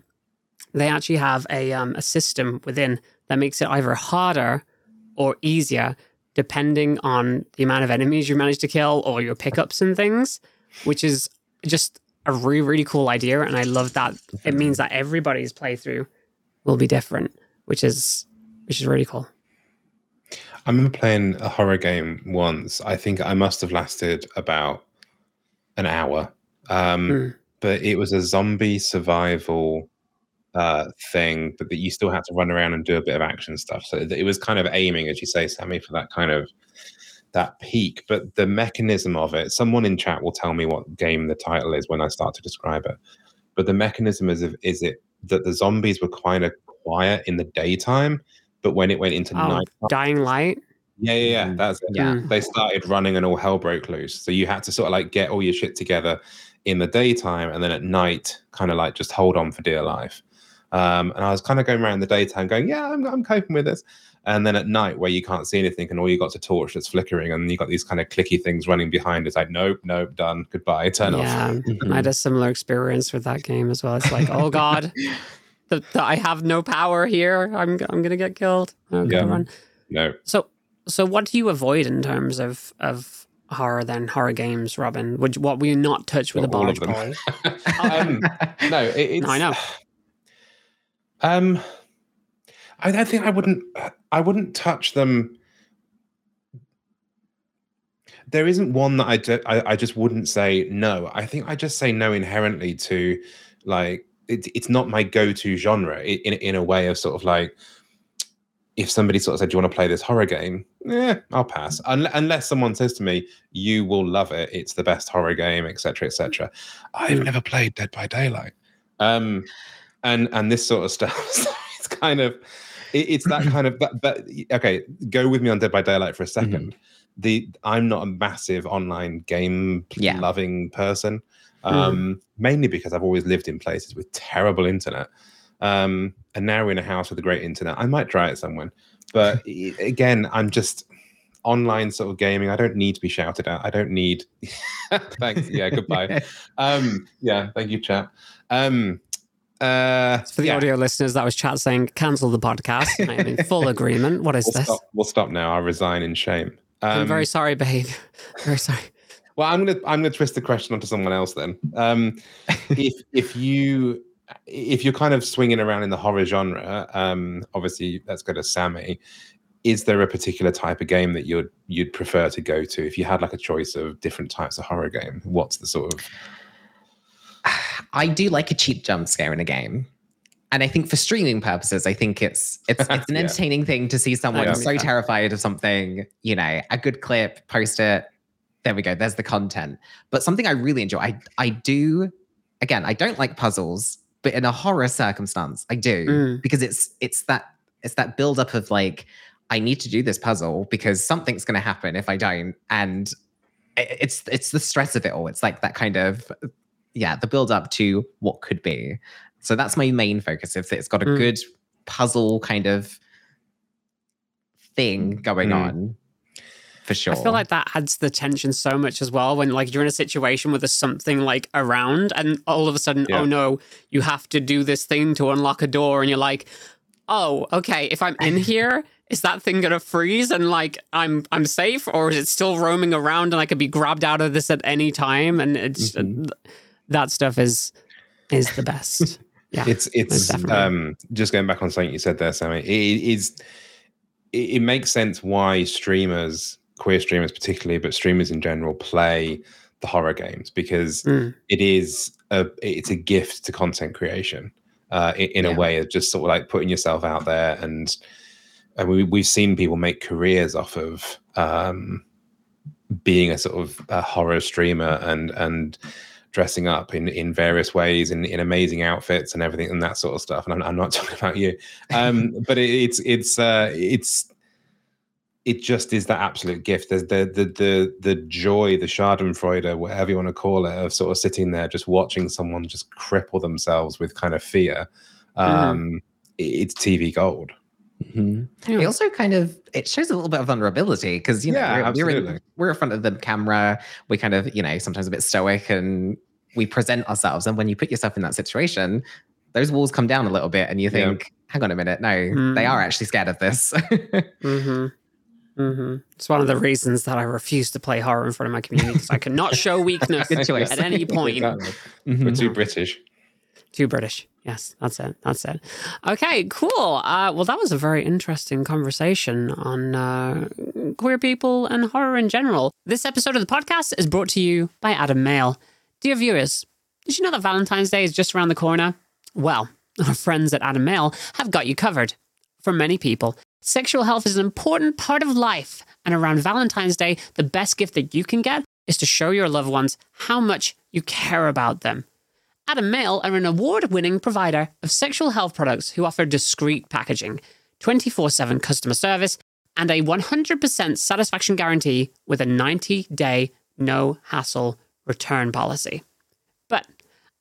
They actually have a, um, a system within that makes it either harder or easier depending on the amount of enemies you manage to kill or your pickups and things, which is just a really, really cool idea. And I love that it means that everybody's playthrough will be different, which is which is really cool. I remember playing a horror game once. I think I must have lasted about an hour. Um, Hmm. But it was a zombie survival uh, thing, but that you still had to run around and do a bit of action stuff. So it was kind of aiming, as you say, Sammy, for that kind of that peak. But the mechanism of it, someone in chat will tell me what game the title is when I start to describe it. But the mechanism is of is it that the zombies were kind of quiet in the daytime, but when it went into Oh, night, Dying Light. yeah, yeah, yeah, Mm. that's it. Yeah. Mm. They started running and all hell broke loose. So you had to sort of like get all your shit together in the daytime and then at night, kind of like just hold on for dear life. Um, and I was kind of going around in the daytime going, yeah, I'm, I'm coping with this. And then at night, where you can't see anything and all you got a torch that's flickering and you got these kind of clicky things running behind, it's like, nope, nope, done, goodbye, turn yeah, off. Mhm. I had a similar experience with that game as well. It's like, oh god, that that I have no power here. I'm I'm gonna get killed. I'm Yeah. run. No. So so what do you avoid in terms of of horror then horror games, Robin? Would you- what will you not touch with a barge pole? um, no, it, it's. I know. Um, I don't think I wouldn't. I wouldn't touch them. There isn't one that I, ju- I I just wouldn't say no. I think I just say no inherently to, like it, it's not my go-to genre in in a way of sort of like. If somebody sort of said, "Do you want to play this horror game?" Yeah, I'll pass. Unle- unless someone says to me, "You will love it. It's the best horror game," etc., etc. I've Mm. never played Dead by Daylight. Um, and and this sort of stuff. So it's kind of it, it's that kind of but, but okay, go with me on Dead by Daylight for a 2nd The I'm not a massive online game Yeah. loving person. Um, mainly because I've always lived in places with terrible internet. Um, and now we're in a house with a great internet. I might try it someone. But again, I'm just online sort of gaming. I don't need to be shouted at. I don't need thanks. Yeah, goodbye. Um, yeah, thank you, chat. Um, uh, For the yeah, audio listeners, that was chat saying cancel the podcast. I am in full agreement. What is we'll this? stop, we'll stop now. I resign in shame. Um, I'm very sorry, babe. Very sorry. well, I'm gonna I'm gonna twist the question onto someone else then. Um, if if you if you're kind of swinging around in the horror genre, um, obviously let's go to Sammy. Is there a particular type of game that you'd you'd prefer to go to if you had like a choice of different types of horror game? What's the sort of I do like a cheap jump scare in a game. And I think for streaming purposes, I think it's it's it's an Yeah. entertaining thing to see someone Yeah. so terrified of something, you know, a good clip, post it. There we go. There's the content. But something I really enjoy, I I do again, I don't like puzzles, but in a horror circumstance, I do. Mm. Because it's it's that it's that buildup of like, I need to do this puzzle because something's gonna happen if I don't. And it's it's the stress of it all. It's like that kind of yeah, the build up to what could be. So that's my main focus. If it's got a Mm. good puzzle kind of thing going Mm. on, for sure. I feel like that adds the tension so much as well when like you're in a situation where there's something like around and all of a sudden, Yeah. oh no, you have to do this thing to unlock a door and you're like, oh, okay, if I'm in here, is that thing gonna freeze and like I'm I'm safe or is it still roaming around and I could be grabbed out of this at any time? And it's Mhm. That stuff is is the best. Yeah. it's it's um just going back on something you said there sammy it is it, it makes sense why streamers queer streamers particularly but streamers in general play the horror games because Mm. it is a it's a gift to content creation uh, in, in Yeah. a way of just sort of like putting yourself out there and and we, we've seen people make careers off of um, being a sort of a horror streamer and and dressing up in in various ways in in amazing outfits and everything and that sort of stuff. And i'm, I'm not talking about you. Um but it, it's it's uh it's it just is that absolute gift. There's the the the the joy the schadenfreude whatever you want to call it of sort of sitting there just watching someone just cripple themselves with kind of fear. Um it- it's tv gold Mhm. Yeah. It also kind of it shows a little bit of vulnerability because you know Yeah, we're, we're, in, we're in front of the camera. We kind of you know sometimes a bit stoic and we present ourselves. And when you put yourself in that situation, those walls come down a little bit, and you Yeah. think, "Hang on a minute, no, Mm. they are actually scared of this." Mm-hmm. Mm-hmm. It's one of the reasons that I refuse to play horror in front of my community because I cannot show weakness Good choice. at any point. Exactly. we're Mhm. too british Too British. Yes, that's it. That's it. Okay, cool. Uh, well, that was a very interesting conversation on uh, queer people and horror in general. This episode of the podcast is brought to you by Adam Male. Dear viewers, did you know that Valentine's Day is just around the corner? Well, our friends at Adam Male have got you covered. For many people, sexual health is an important part of life. And around Valentine's Day, the best gift that you can get is to show your loved ones how much you care about them. Adam Male are an award winning provider of sexual health products who offer discreet packaging, 24 7 customer service, and a 100% satisfaction guarantee with a 90 day no hassle return policy. But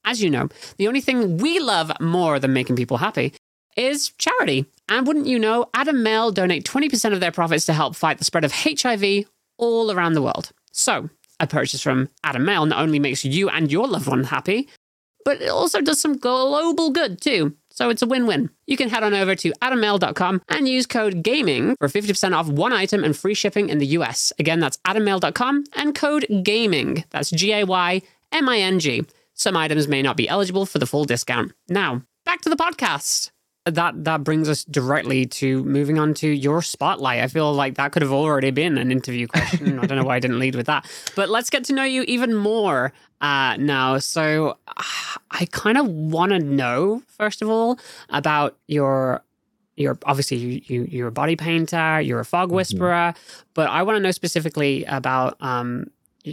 as you know, the only thing we love more than making people happy is charity. And wouldn't you know, Adam Male donate 20% of their profits to help fight the spread of HIV all around the world. So, a purchase from Adam Male not only makes you and your loved one happy, but it also does some global good too. So it's a win win. You can head on over to adammale.com and use code GAYMING for 50% off one item and free shipping in the US. Again, that's adammale.com and code GAYMING. That's G A Y M I N G. Some items may not be eligible for the full discount. Now, back to the podcast. That that brings us directly to moving on to your spotlight. I feel like that could have already been an interview question. I don't know why I didn't lead with that. But let's get to know you even more uh, now. So I kind of want to know first of all about your your obviously you, you you're a body painter, you're a fog whisperer, but I want to know specifically about um,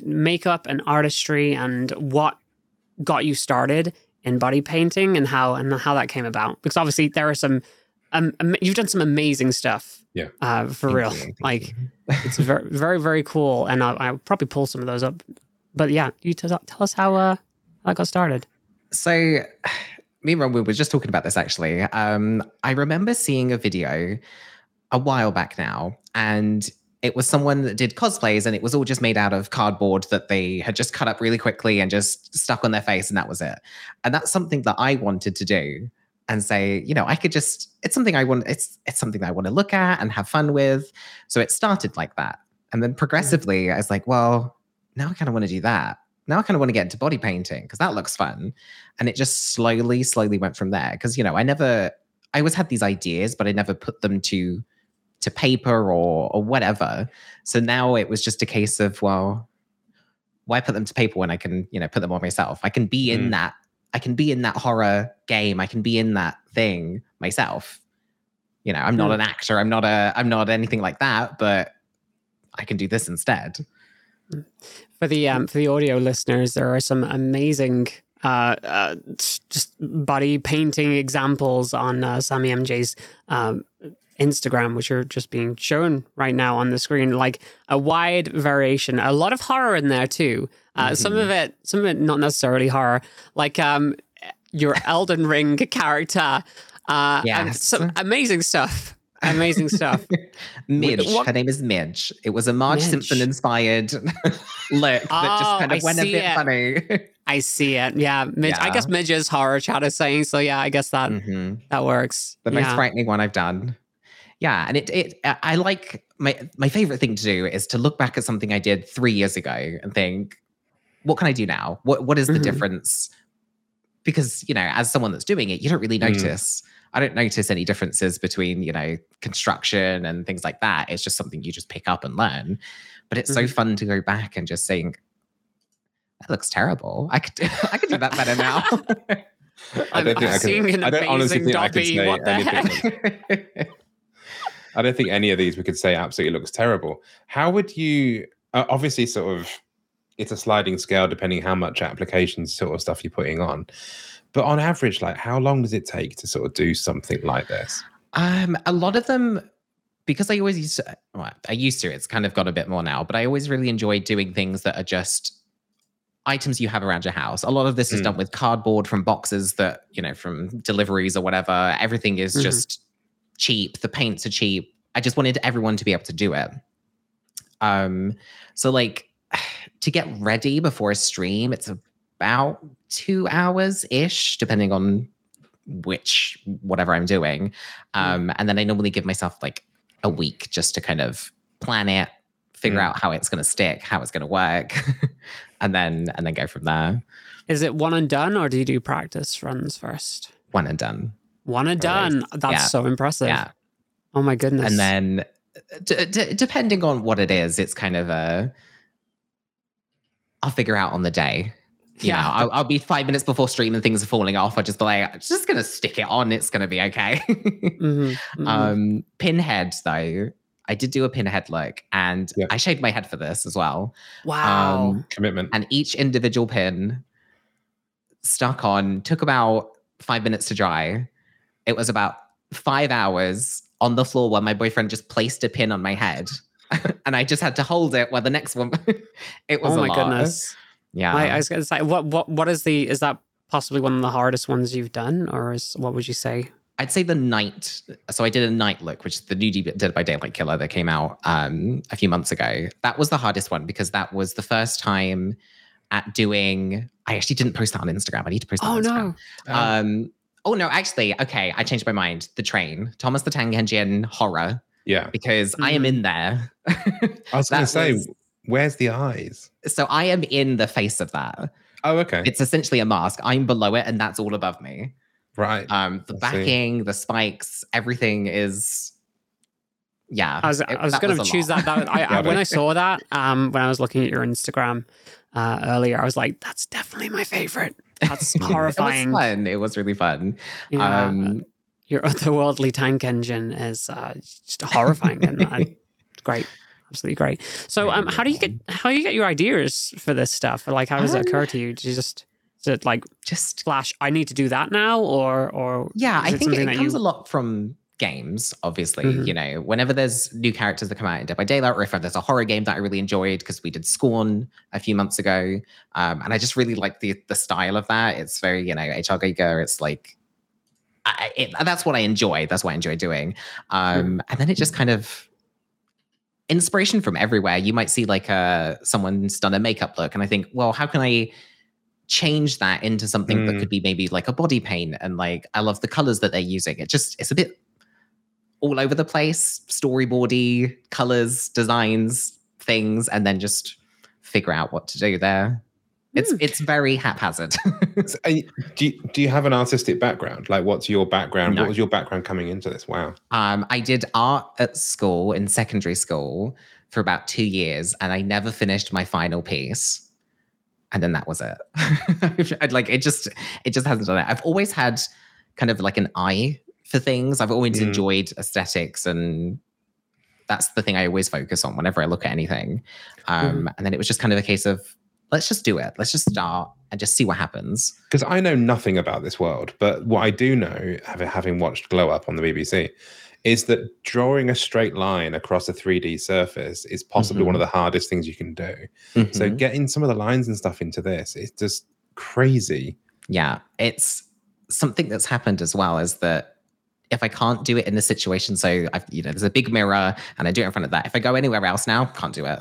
makeup and artistry and what got you started in body painting and how and how that came about. Because obviously there are some um, you've done some amazing stuff. Yeah. uh, for real. like it's very very very cool, and I'll, I'll probably pull some of those up. But yeah, you t- tell us how uh, how that got started. So, me and Ron, we were just talking about this actually. Um, I remember seeing a video a while back now, and it was someone that did cosplays, and it was all just made out of cardboard that they had just cut up really quickly and just stuck on their face, and that was it. And that's something that I wanted to do and say, you know, I could just, it's something I want, it's it's something that I want to look at and have fun with. So it started like that. And then progressively, I was like, well, now I kind of want to do that now I kind of want to get into body painting because that looks fun. And it just slowly, slowly went from there. Because you know, I never, I always had these ideas, but I never put them to to paper or or whatever. So now it was just a case of well, why put them to paper when I can, you know, put them on myself? I can be in Mm. that. I can be in that horror game. I can be in that thing myself. You know, I'm not Mm. an actor. I'm not a. I'm not anything like that. But I can do this instead. For the um, for the audio listeners, there are some amazing uh, uh, just body painting examples on uh, Sammymjay's um, Instagram, which are just being shown right now on the screen. Like a wide variation, a lot of horror in there too. Uh, Some of it, some of it, not necessarily horror. Like um, your Elden Ring character. Uh, Yes. some amazing stuff. Amazing stuff. Midge. what- Her name is Midge. It was a Marge Midge. Simpson inspired look that Oh, just kind of I went a bit it. funny. I see it. Yeah, Midge. I guess Midge is horror. Chat is saying so. Yeah, I guess that Mhm. that works. The yeah. most frightening one I've done. Yeah, and it it I like my my favorite thing to do is to look back at something I did three years ago and think, what can I do now? What what is the Mhm. difference? Because you know, as someone that's doing it, you don't really Mm. notice. I don't notice any differences between you know construction and things like that. It's just something you just pick up and learn. But it's so Mhm. fun to go back and just think, that looks terrible. I could I could do that better now. I don't think I can. an I don't honestly amazing think I could Dobby. say anything. I don't think any of these we could say absolutely looks terrible. How would you? Uh, obviously, sort of, it's a sliding scale depending how much applications sort of stuff you're putting on. But on average, like how long does it take to sort of do something like this? Um, a lot of them, because I always used to, well, I used to, it's kind of got a bit more now, but I always really enjoy doing things that are just items you have around your house. A lot of this is Mm. done with cardboard from boxes that, you know, from deliveries or whatever. Everything is Mhm. just cheap. The paints are cheap. I just wanted everyone to be able to do it. Um, so like to get ready before a stream, it's about two hours ish, depending on which whatever I'm doing. Um, and then I normally give myself like a week just to kind of plan it, figure Mm. out how it's going to stick, how it's going to work, and then and then go from there. Is it one and done, or do you do practice runs first? One and done. One and Always. done. That's Yeah. so impressive. Yeah. Oh my goodness. And then d- d- depending on what it is, it's kind of a I'll figure out on the day. You Yeah. know, I'll, I'll be five minutes before stream and things are falling off. I just be like, I'm just gonna stick it on. It's gonna be okay. Mhm, mhm. Um, pinhead though, I did do a pinhead look, and Yeah. I shaved my head for this as well. wow. um, Commitment. And each individual pin stuck on took about five minutes to dry. It was about five hours on the floor while my boyfriend just placed a pin on my head, and I just had to hold it while the next one. it was oh my lot. goodness. Yeah, I, I was to say, what, what, what is the, is that possibly one of the hardest ones you've done, or is, what would you say? I'd say the Knight. So I did a Knight look, which is the new Dead by Daylight killer that came out um, a few months ago. That was the hardest one because that was the first time at doing. I actually didn't post that on Instagram. I need to post that Oh on Instagram. no. Um, oh no, actually, okay, I changed my mind. The train, Thomas the Tank Engine horror, yeah. because I am Mhm. in there. I was going to say, was- where's the eyes? so I am in the face of that. Oh, okay. It's essentially a mask. I'm below it, and that's all above me. right. Um, the I see. backing, the spikes, everything is. Yeah, I was, it- I was going to choose that. that I, I, when. I saw that, um, when I was looking at your Instagram uh, earlier, I was like, that's definitely my favorite. That's horrifying. It was fun. It was really fun. Yeah, Um, your otherworldly tank engine is uh, just horrifying and uh, great, absolutely great. So, um, how do you get how do you get your ideas for this stuff? Like, how does it occur Um, to you? Do you just is it like just flash? I need to do that now, or or yeah, I think it something comes you- a lot from games. Obviously, Mhm. you know, whenever there's new characters that come out in Dead by Daylight, or if there's a horror game that I really enjoyed because we did Scorn a few months ago, um, and I just really like the the style of that. It's very you know HR Giger. It's like. I, it, that's what I enjoy. That's what I enjoy doing. Um, and then it just kind of inspiration from everywhere. You might see like uh someone's done a makeup look, and I think, well, how can I change that into something that Mm. could be maybe like a body paint? And like, I love the colors that they're using. It just it's a bit all over the place, storyboardy colors, designs, things, and then just figure out what to do there. It's Hmm. it's very haphazard. So, you- do, you, do you have an artistic background? Like, what's your background? No. What was your background coming into this? Wow. Um, I did art at school in secondary school for about two years, and I never finished my final piece. And then that was it. I'd like it just it just hasn't done it. I've always had kind of like an eye for things. I've always Mm. enjoyed aesthetics, and that's the thing I always focus on whenever I look at anything. Um, And then it was just kind of a case of let's just do it. Let's just start and just see what happens. Because I know nothing about this world, but what I do know, having, watched Glow Up on the BBC, is that drawing a straight line across a 3D surface is possibly Mhm. one of the hardest things you can do. So Mhm. getting some of the lines and stuff into this is just crazy. Yeah, it's something that's happened as well is that if I can't do it in this situation, so I've, you know, there's a big mirror and I do it in front of that. If I go anywhere else now, can't do it.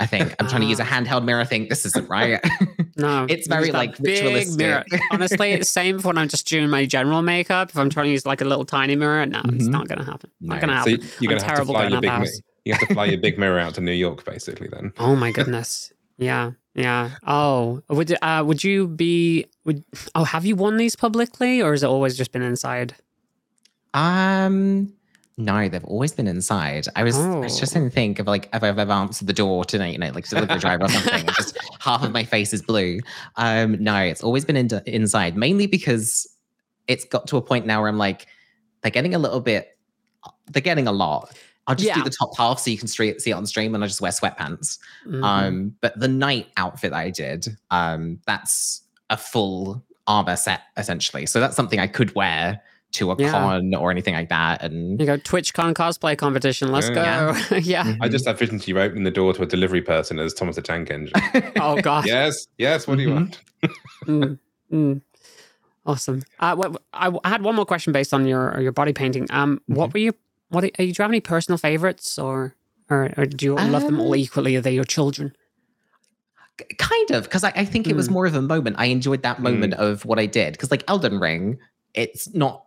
I think I'm trying to use a Ah. handheld mirror. I think this isn't right. No, It's very, like, big ritualistic. mirror. Honestly, it's same for when I'm just doing my general makeup. If I'm trying to use like a little tiny mirror, no, it's Mhm. not going to happen. Not going to happen. So you're I'm going to have to terrible fly your big the mi- you have to fly your big mirror out to New York, basically. Then Oh my goodness. Yeah, yeah. Oh, would uh, would you be? Would oh, have you won these publicly, or has it always just been inside? Um, No, they've always been inside. I was, I was just Oh. trying to think of like if I've ever answered the door tonight, you know like delivery driver or something. just half of my face is blue. Um, no, it's always been in, inside, mainly because it's got to a point now where I'm like, they're getting a little bit, they're getting a lot. I'll just do the top half so you can see it on stream, and I just wear sweatpants. Mhm. Um, but the Knight outfit that I did, um, that's a full armor set essentially. So that's something I could wear to a Yeah. con or anything like that. And you go TwitchCon cosplay competition. Let's Yeah. go. yeah. I just have visions of you opening the door to a delivery person as Thomas the Tank Engine. Oh god. yes, yes. What do you Mhm. want? Mm, mm. Awesome. Uh, what, I, I had one more question based on your your body painting. Um, what were you? What are, you? do you have any personal favorites, or or, or do you love them all Um, equally? Are they your children? Kind of because I, I think it was Mm. more of a moment i enjoyed that moment of what i did because like elden ring it's not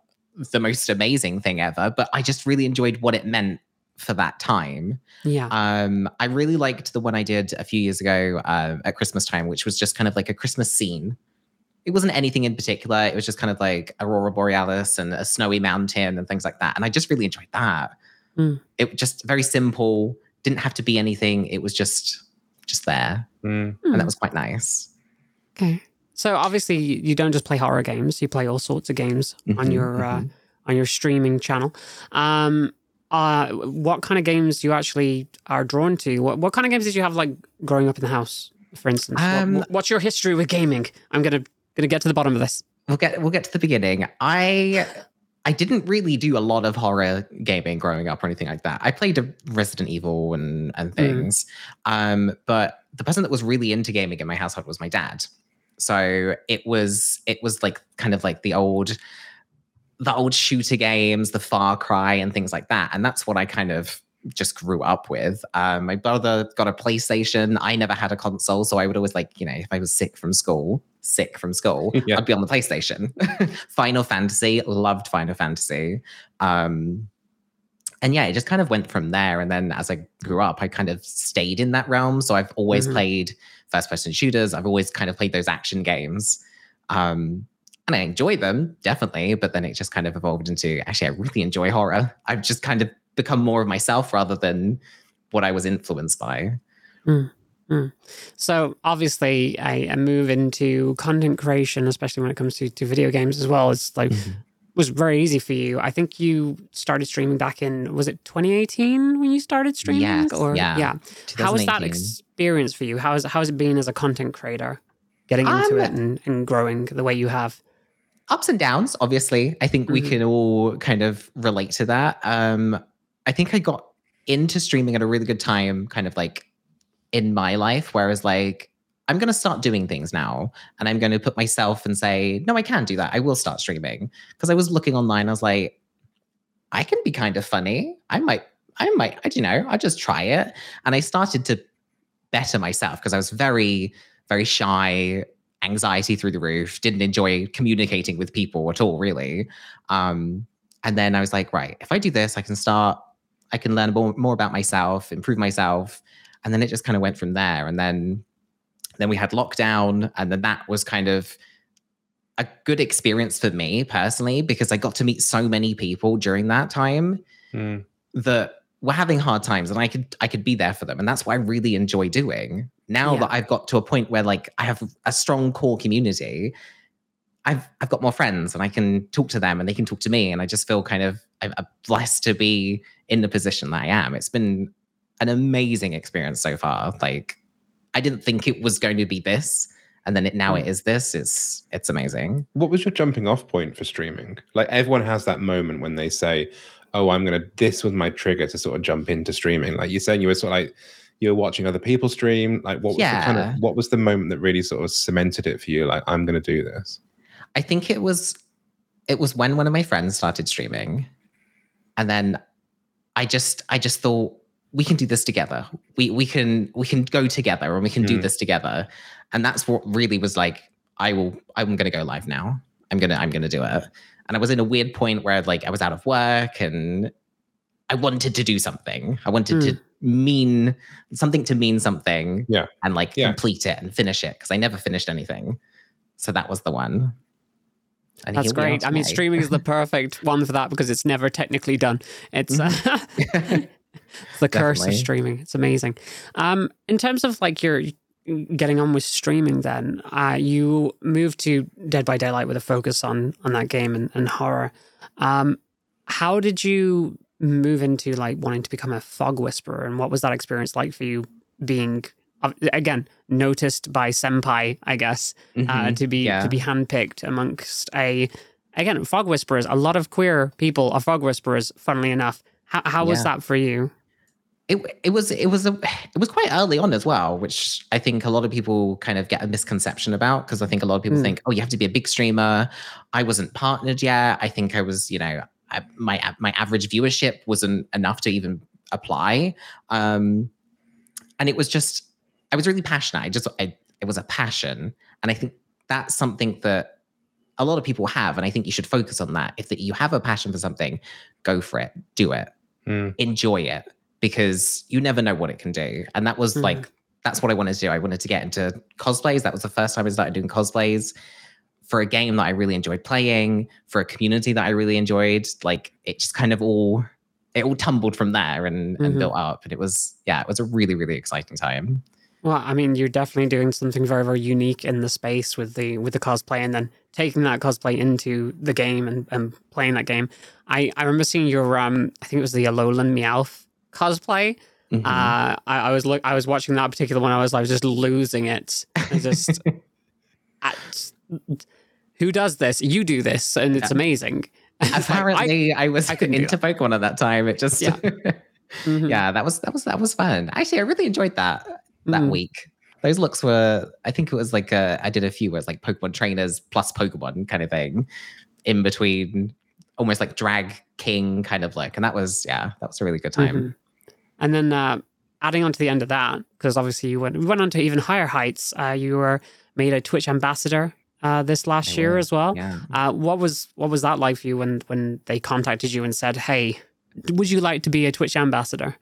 the most amazing thing ever but i just really enjoyed what it meant for that time. Yeah. um i really liked the one i did a few years ago uh, at christmas time which was just kind of like a christmas scene. It wasn't anything in particular. It was just kind of like aurora borealis and a snowy mountain and things like that. And i just really enjoyed that. Mm. it just very simple didn't have to be anything. It was just just there. Mm. and that was quite nice. Okay. So obviously you don't just play horror games; you play all sorts of games on Mhm, your uh, mhm. on your streaming channel. Um, uh, what kind of games you actually are drawn to? What what kind of games did you have like growing up in the house, for instance? Um, what- what's your history with gaming? I'm gonna gonna get to the bottom of this. we'll get we'll get to the beginning. I I didn't really do a lot of horror gaming growing up or anything like that. I played Resident Evil and and things, um, but the person that was really into gaming in my household was my dad. So it was it was like kind of like the old the old shooter games, the Far Cry and things like that, and that's what I kind of just grew up with. Um, my brother got a PlayStation. I never had a console, so I would always like, you know, if I was sick from school, sick from school, Yeah. I'd be on the PlayStation. Final Fantasy, loved Final Fantasy. Um, and yeah, it just kind of went from there. And then as I grew up, I kind of stayed in that realm. So I've always Mhm. played first person shooters. I've always kind of played those action games. Um, and I enjoy them, definitely. But then it just kind of evolved into actually, I really enjoy horror. I've just kind of become more of myself rather than what I was influenced by. So obviously, a, a move into content creation, especially when it comes to, to video games as well, is like was very easy for you. I think you started streaming back in was it 2018 when you started streaming? Yes, or yeah. yeah. How was that experience for you? How has how has it been as a content creator, getting into Um, it and, and growing the way you have? ups and downs obviously i think we Mhm. can all kind of relate to that um i think i got into streaming at a really good time kind of like in my life whereas like i'm going to start doing things now and i'm going to put myself and say no i can do that. I will start streaming. Because i was looking online i was like i can be kind of funny. I might i might i don't know i'll just try it. And i started to better myself because i was very very shy anxiety through the roof didn't enjoy communicating with people at all really. Um and then i was like right if i do this i can start i can learn more, more about myself improve myself. And then it just kind of went from there and then then we had lockdown and then that was kind of a good experience for me personally because i got to meet so many people during that time Mm. that were having hard times and I could I could be there for them and that's what I really enjoy doing. Now Yeah. that I've got to a point where like I have a strong core community, I've I've got more friends and I can talk to them and they can talk to me and I just feel kind of I'm I'm blessed to be in the position that I am. It's been an amazing experience so far. Like I didn't think it was going to be this and then it now it hmm. is this. It's it's amazing. What was your jumping off point for streaming? Like everyone has that moment when they say, "Oh, I'm gonna." This was my trigger to sort of jump into streaming. Like you're saying, you were sort of like you were watching other people stream. Like what was the kind of what was the moment that really sort of cemented it for you? Like I'm gonna do this. I think it was it was when one of my friends started streaming. And then I just I just thought we can do this together. We we can we can go together and we can do Mm. this together. And that's what really was like I will I'm going to go live now. I'm going to I'm going to do it. And I was in a weird point where like I was out of work and I wanted to do something. I wanted to mean something to mean something. Yeah. And like Yeah. complete it and finish it because I never finished anything. So that was the one. And That's here great. I mean, streaming is the perfect one for that because it's never technically done. It's uh, it's the curse of streaming. It's amazing. Um, in terms of like your getting on with streaming, then uh, you moved to Dead by Daylight with a focus on on that game and, and horror. Um, how did you move into like wanting to become a fog whisperer, and what was that experience like for you? Being uh, again noticed by senpai, I guess, uh, Mhm. to be yeah. to be handpicked amongst a again fog whisperers. A lot of queer people are fog whisperers. Funnily enough, how, how was that for you? it it was it was a it was quite early on as well, which I think a lot of people kind of get a misconception about because I think a lot of people Mm. think, oh, you have to be a big streamer. I wasn't partnered yet. I think I was, you know, I, my my average viewership wasn't enough to even apply, um, and it was just I was really passionate. I just I, it was a passion, and I think that's something that a lot of people have, and I think you should focus on that. If that you have a passion for something, go for it, do it Mm. enjoy it because you never know what it can do. And that was Mhm. like, that's what I wanted to do. I wanted to get into cosplays. That was the first time I started doing cosplays for a game that I really enjoyed playing, for a community that I really enjoyed. Like it just kind of all, it all tumbled from there and, and Mhm. built up. And it was, yeah, it was a really, really exciting time. Well, I mean, you're definitely doing something very, very unique in the space with the with the cosplay, and then taking that cosplay into the game and, and playing that game. I, I remember seeing your um, I think it was the Alolan Meowth cosplay. Mhm. Uh, I, I was look, I was watching that particular one. I was, I was just losing it. I just, I- who does this? You do this, and it's Yeah. amazing. It's like, I- Apparently, I, was I into Pokemon at that time. It just, Yeah. Mhm. yeah, that was that was that was fun. Actually, I really enjoyed that that Mm. week. Those looks were, I think it was like I did a few where it's like Pokemon trainers plus Pokemon kind of thing, in between, almost like drag king kind of look, and that was yeah, that was a really good time. Mhm. And then uh, adding on to the end of that, because obviously you went we went on to even higher heights. Uh, you were made a Twitch ambassador uh, this last I year was, as well. Yeah, Uh, what was what was that like for you when when they contacted you and said, "Hey, would you like to be a Twitch ambassador?"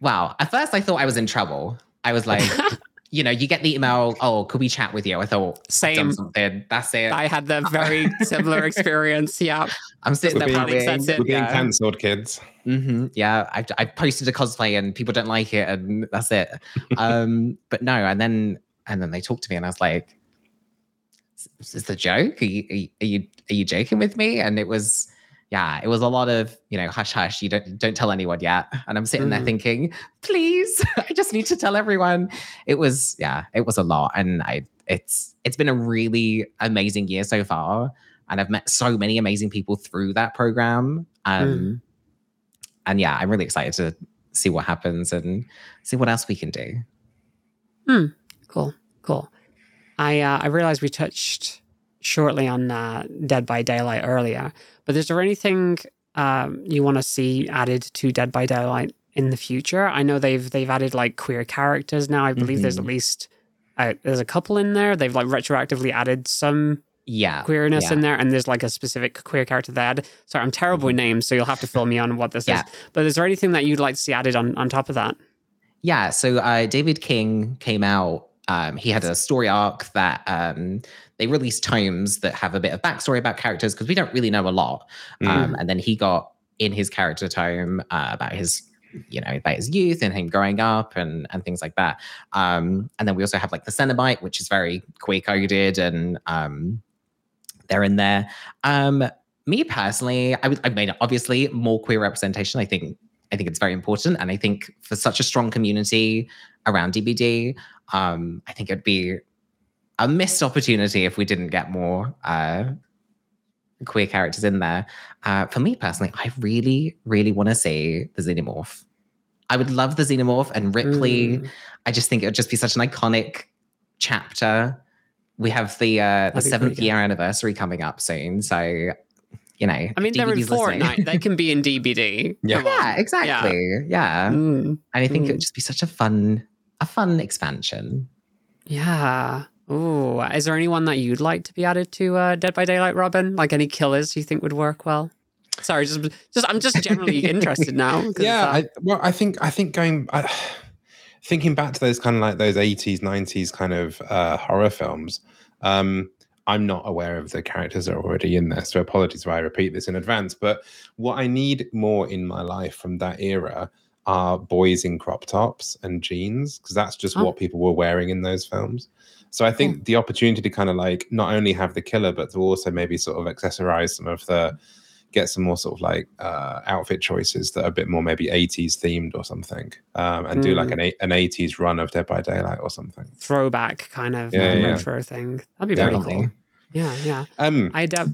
wow. At first, I thought I was in trouble. I was like, you know, you get the email, oh, could we chat with you? I thought, Same. something. That's it. I had the very similar experience. Yeah. I'm sitting We're there being- that's it. We're being yeah. cancelled, kids. Mm-hmm. Yeah, I I posted a cosplay and people don't like it, and that's it. um, but no, and then and then they talked to me, and I was like, "Is this a joke? Are you are you are you joking with me?" And it was, yeah, it was a lot of you know, hush hush. You don't don't tell anyone yet. And I'm sitting there Mhm. thinking, please, I just need to tell everyone. It was yeah, it was a lot, and I it's it's been a really amazing year so far, and I've met so many amazing people through that program. Um, and yeah, I'm really excited to see what happens and see what else we can do. Hmm. Cool. Cool. I uh, I realized we touched shortly on uh, Dead by Daylight earlier, but is there anything um, you want to see added to Dead by Daylight in the future? I know they've they've added like queer characters now. I believe there's at Mhm. least uh, there's a couple in there. They've like retroactively added some Yeah. queerness yeah. in there, and there's like a specific queer character added. Sorry, I'm terrible with names, so you'll have to fill me on what this Yeah. is. But is there anything that you'd like to see added on on top of that? Yeah. So uh, David King came out. Um, he had a story arc that um, they released tomes that have a bit of backstory about characters because we don't really know a lot. Um, and then he got in his character tome uh, about his, you know, about his youth and him growing up and and things like that. Um, and then we also have like the Cenobite, which is very queer coded and um, they're in there. Um, me personally, I would, I mean, obviously more queer representation. I think I think it's very important, and I think for such a strong community around DBD, um, I think it'd be a missed opportunity if we didn't get more uh, queer characters in there. Uh, for me personally, I really, really want to see the Xenomorph. I would love the Xenomorph and Ripley. Mm. I just think it would just be such an iconic chapter. We have the uh, the seventh year anniversary coming up soon, so you know. I mean, they're in DBD's listening. Fortnite. they can be in DBD. Yeah. Yeah, exactly. Yeah, Mm. and I think it Mm. would just be such a fun, a fun expansion. Yeah. Ooh, is there anyone that you'd like to be added to uh, Dead by Daylight, Robin? Like any killers you think would work well? Sorry, just, just I'm just generally interested now. yeah uh, I, well i think i think going I, thinking back to those kind of like those 80s 90s kind of uh horror films um I'm not aware of the characters that are already in there. So apologies if I repeat this in advance. But what I need more in my life from that era are boys in crop tops and jeans, because that's just Oh. what people were wearing in those films. So I think the opportunity to kind of like not only have the killer, but to also maybe sort of accessorize some of the get some more sort of like uh, outfit choices that are a bit more maybe 80s themed or something um, and do like Mm. an, an 80s run of Dead by Daylight or something. Throwback kind of Yeah, yeah. retro thing. That'd be very Definitely. cool. Yeah, yeah. Um, I'd, uh,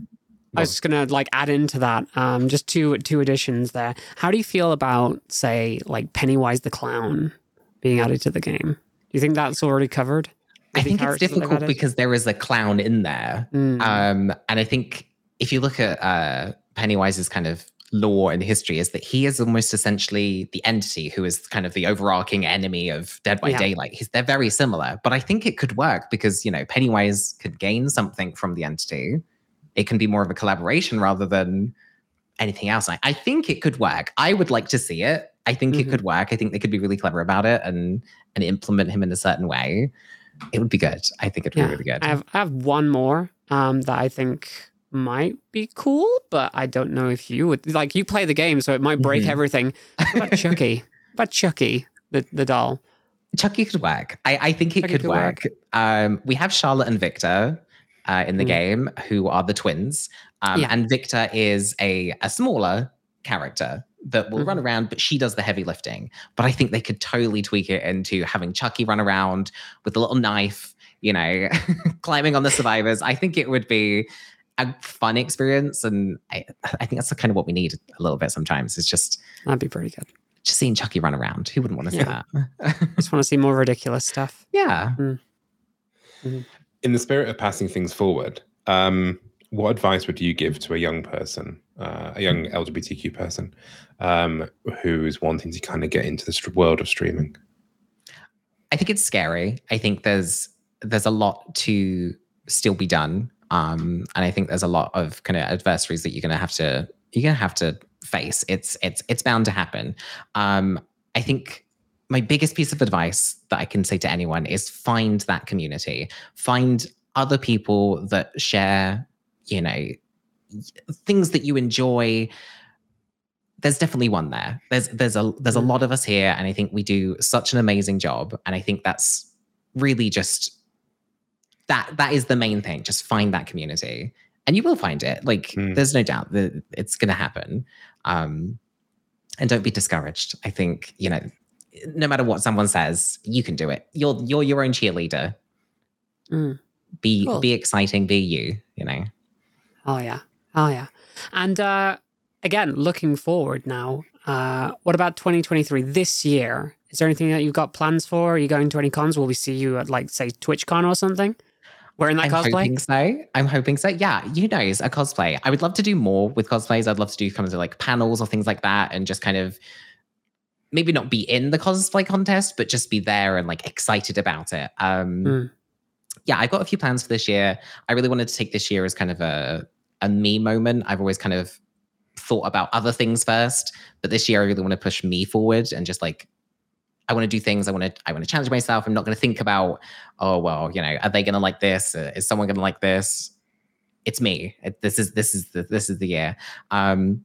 I was just gonna like add into that um, just two two additions there. How do you feel about say like Pennywise the clown being added to the game? Do you think that's already covered? I think it's characters that they've difficult because there is a clown in there. Mm. Um, and I think if you look at uh, Pennywise's kind of lore and history, is that he is almost essentially the entity who is kind of the overarching enemy of Dead by Yeah. Daylight. He's, they're very similar, but I think it could work because you know Pennywise could gain something from the entity. It can be more of a collaboration rather than anything else. I, I think it could work. I would like to see it. I think it Mhm. could work. I think they could be really clever about it and and implement him in a certain way. It would be good. I think it'd be Yeah, really good. I have I have one more um, that I think might be cool, but I don't know if you would like. You play the game, so it might break Mhm. everything. What about Chucky? But Chucky, the the doll. Chucky could work. I, I think it could, could work. Um, we have Charlotte and Victor uh, in the Mm. game, who are the twins. Um, Yeah. And Victor is a, a smaller character that will Mm-hmm. run around, but she does the heavy lifting. But I think they could totally tweak it into having Chucky run around with a little knife, you know, climbing on the survivors. I think it would be a fun experience. And I, I think that's kind of what we need a little bit sometimes. It's just That'd be pretty good. just seeing Chucky run around. Who wouldn't want to see Yeah. that? Just want to see more ridiculous stuff. yeah. in the spirit of passing things forward, um, what advice would you give to a young person, uh, a young LGBTQ person, um, who's wanting to kind of get into the world of streaming? I think it's scary. I think there's there's a lot to still be done. Um, and I think there's a lot of kind of adversaries that you're gonna have to you're gonna have to face. It's it's it's bound to happen. Um, I think my biggest piece of advice that I can say to anyone is find that community. Find other people that share, you know, things that you enjoy there's definitely one there. There's there's a there's a Mm. lot of us here, and I think we do such an amazing job. And I think that's really just that that is the main thing. Just find that community, and you will find it. Like Mm. there's no doubt that it's going to happen. Um, and don't be discouraged. I think you know, no matter what someone says, you can do it. You're you're your own cheerleader. Mm. Be Cool. be exciting. Be you. You know. Oh yeah. Oh yeah. And uh again, looking forward now. Uh what about 2023 this year? Is there anything that you've got plans for? Are you going to any cons? Will we see you at like say TwitchCon or something? Wearing that I'm cosplay? hoping so. I'm hoping so. Yeah, you know, it's a cosplay. I would love to do more with cosplays. I'd love to do kind of like panels or things like that, and just kind of maybe not be in the cosplay contest, but just be there and like excited about it. Um, Mm. Yeah, I've got a few plans for this year. I really wanted to take this year as kind of a a me moment. I've always kind of thought about other things first, but this year I really want to push me forward and just like I want to do things. I want to. I want to challenge myself. I'm not going to think about, oh well, you know, are they going to like this? Uh, is someone going to like this? It's me. It, this is this is the this is the year. Um,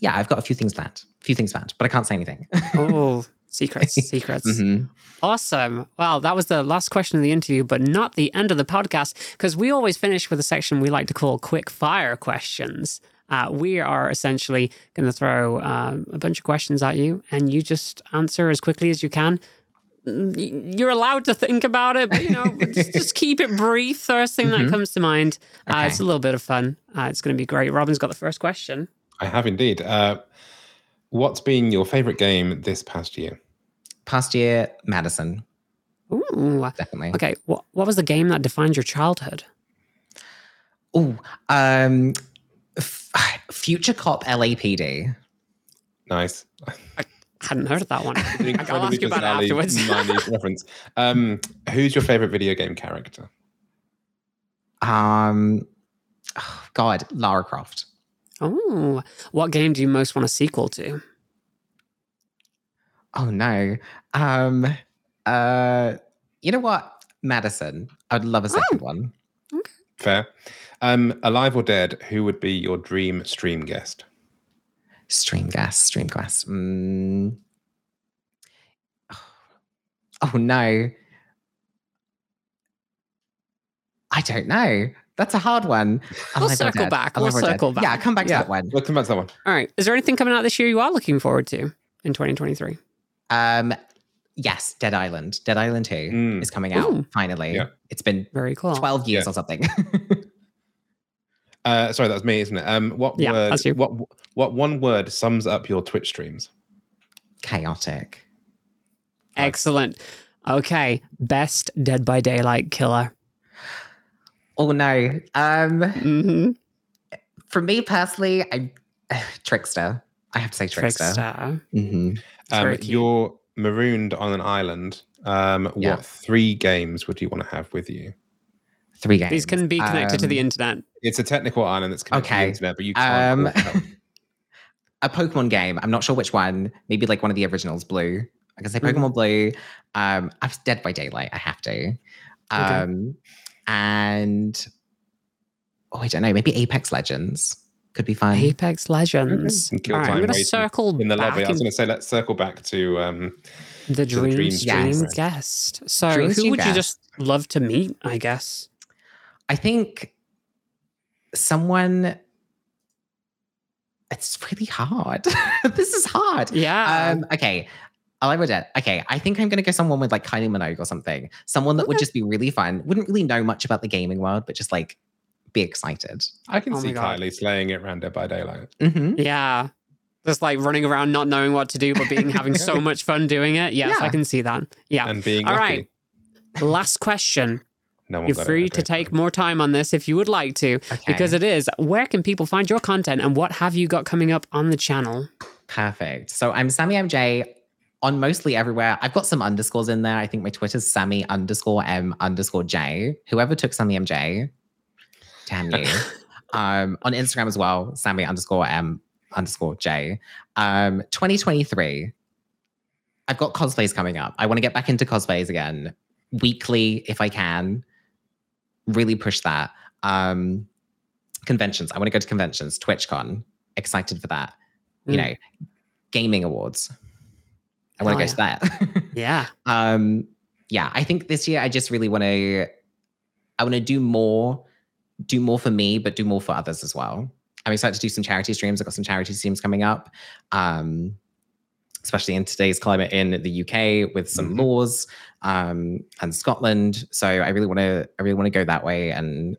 yeah, I've got a few things planned. A few things planned, but I can't say anything. oh, secrets, secrets. Mhm. Awesome. Well, that was the last question of the interview, but not the end of the podcast because we always finish with a section we like to call quick fire questions. Uh, we are essentially going to throw um, a bunch of questions at you and you just answer as quickly as you can. Mm, You're allowed to think about it, but you know, just, just keep it brief. First thing that Mhm. comes to mind. Uh, It's a little bit of fun. Uh, it's going to be great. Robin's got the first question. I have indeed. Uh, what's been your favorite game this past year? Past year, Madison, Ooh. definitely. Okay. What, what was the game that defined your childhood? Oh, um, f- Future Cop LAPD. Nice. I hadn't heard of that one. An I'll ask you about it afterwards. 90s reference. Um, who's your favorite video game character? Um, oh, God, Lara Croft. Oh, what game do you most want a sequel to? Oh no. Um, uh, you know what, Madison? I'd love a second one. Fair. Um, alive or dead, who would be your dream stream guest? Stream guest, stream gas. Mm. Oh no. I don't know. That's a hard one. We'll Alive or circle dead? back. We'll Alive or dead? circle back. Yeah, come back Yeah. to that one. Let's come back to that one. All right. Is there anything coming out this year you are looking forward to in 2023? Um, yes, Dead Island. Dead Island 2 Mm. is coming out Ooh. finally. Yeah. It's been Very cool. 12 years Yeah. or something. Uh, sorry, that was me, isn't it? Um, what Yeah, word? that's you. What what one word sums up your Twitch streams? Chaotic. Excellent. Okay. Best Dead by Daylight killer. Oh no. Um, hmm for me personally, I'm Trickster. I have to say Trickster. Trickster. hmm It's very Um, cute. you're marooned on an island. Um, Yeah. What three games would you want to have with you? Three games. These can be connected to the Um, internet. It's a technical island that's connected to Okay. the internet, but you can't. Um, a Pokemon game. I'm not sure which one. Maybe like one of the originals, Blue. I can say Mhm. Pokemon Blue. Um, I'm Dead by Daylight. I have to. Um, and oh, I don't know. Maybe Apex Legends could be fun. Apex Legends. And kill All right, I'm going to circle in the back lobby. I was going to say, let's circle back to um, the the Dream Dream Stream Stream. guest. So, Dream who Stream would you just love to meet? I guess. I think someone. It's really hard. this is hard. Yeah. Um, okay. Alive or dead? Okay, I think I'm gonna go someone with like Kylie Minogue or something. Someone that would just be really fun. Wouldn't really know much about the gaming world, but just like be excited. I can Oh see God. Kylie slaying it around Dead by Daylight. hmm yeah. Just like running around not knowing what to do, but being having so much fun doing it. Yes, I can see that. Yeah. And being All lucky. right. Last question. No one You're free to take think. more time on this if you would like to, Okay. because it is where can people find your content and what have you got coming up on the channel? Perfect. So I'm Sammy MJ on mostly everywhere. I've got some underscores in there. I think my Twitter's Sammy underscore M underscore J. Whoever took Sammy MJ, damn you. um, on Instagram as well, Sammy underscore M underscore J. Um, 2023. I've got cosplays coming up. I want to get back into cosplays again weekly if I can. Really push that. Um, conventions. I want to go to conventions. TwitchCon. Excited for that. You Mm. know, gaming awards. I want to Hell go to that. Yeah. um yeah i think this year i just really want to i want to do more do more for me but do more for others as well i'm excited to do some charity streams i've got some charity streams coming up um especially in today's climate in the uk with some Mhm. laws um and scotland so i really want to i really want to go that way and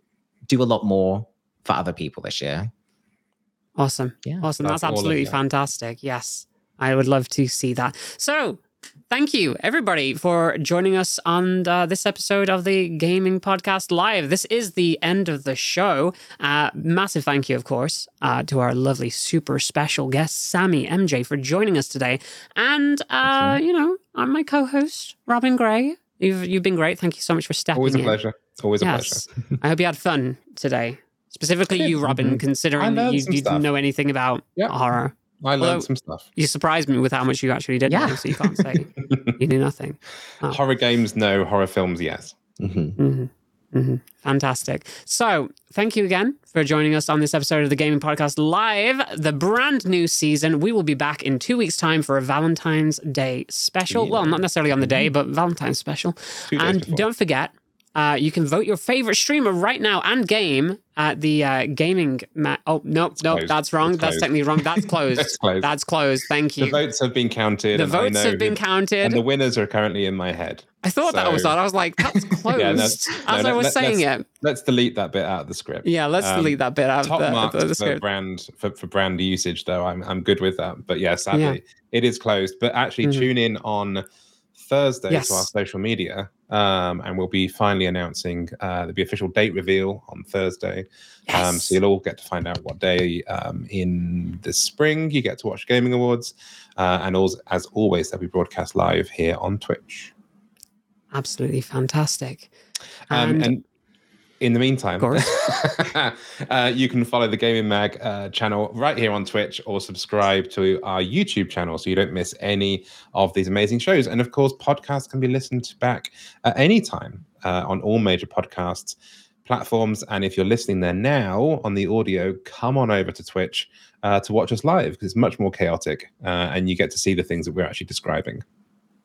do a lot more for other people this year Awesome. yeah Awesome. That's That's absolutely fantastic. Yes. I would love to see that. So, thank you, everybody, for joining us on uh, this episode of the Gayming Podcast Live. This is the end of the show. Uh, massive thank you, of course, uh, to our lovely, super special guest, Sammy MJ, for joining us today. And, uh, you know, I'm my co host, Robin Gray. You've, you've been great. Thank you so much for stepping in. Always a in. pleasure. Always a Yes. pleasure. I hope you had fun today. Specifically, you, Robin, Mhm. Considering you, you didn't know anything about Yep. horror. I learned Although- some stuff. You surprised me with how much you actually did know, Yeah. so you can't say you knew nothing. Oh. horror games, no. Horror films, yes. Mhm. hmm hmm Fantastic. So, thank you again for joining us on this episode of the Gayming Podcast Live, the brand new season. We will be back in two weeks' time for a Valentine's Day special. Well, not necessarily on the day, but Valentine's special. And before. don't forget, uh, you can vote your favorite streamer right now and game at the uh, gaming. Ma- oh no, no, closed. that's wrong. That's technically wrong. That's closed. It's closed. That's closed. Thank you. the votes have been counted. The votes know have been counted. And the winners are currently in my head. I thought that was so- odd. I was like, that's closed. Yeah, no, As no, I was let- saying it. Let's delete that bit out of the script. Yeah, let's Um, delete that bit out Top of the, the for script. brand for, for brand usage though. I'm I'm good with that. But yeah, sadly, it is closed. But actually, Mhm. tune in on Thursday Yes. to our social media, um, and we'll be finally announcing uh, there'll be official date reveal on Thursday. Um, so you'll all get to find out what day um, in the spring you get to watch Gayming Awards, uh, and also, as always, they'll be broadcast live here on Twitch. Absolutely fantastic. Um, And, and, in the meantime, uh, you can follow the Gayming Mag uh, channel right here on Twitch or subscribe to our YouTube channel so you don't miss any of these amazing shows. And of course, podcasts can be listened back at any time uh, on all major podcasts platforms. And if you're listening there now on the audio, come on over to Twitch uh, to watch us live because it's much more chaotic uh, and you get to see the things that we're actually describing.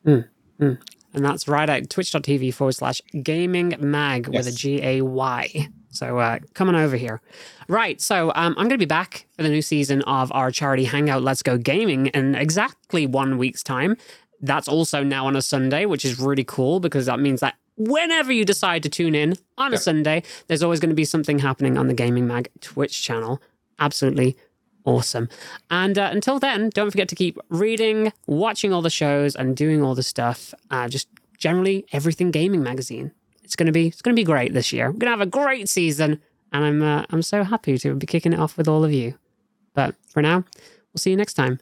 Mm, mm. And that's right at twitch.tv forward slash gayming mag yes. with a G A Y. So uh, coming over here. Right. So um, I'm going to be back for the new season of our charity hangout, Let's Go Gaming, in exactly one week's time. That's also now on a Sunday, which is really cool because that means that whenever you decide to tune in on a Sunday, there's always going to be something happening on the Gayming Mag Twitch channel. Absolutely awesome. And uh, until then, don't forget to keep reading, watching all the shows, and doing all the stuff. Uh, just generally everything gayming magazine. It's gonna be it's gonna be great this year. We're gonna have a great season, and I'm uh, I'm so happy to be kicking it off with all of you. But for now, we'll see you next time.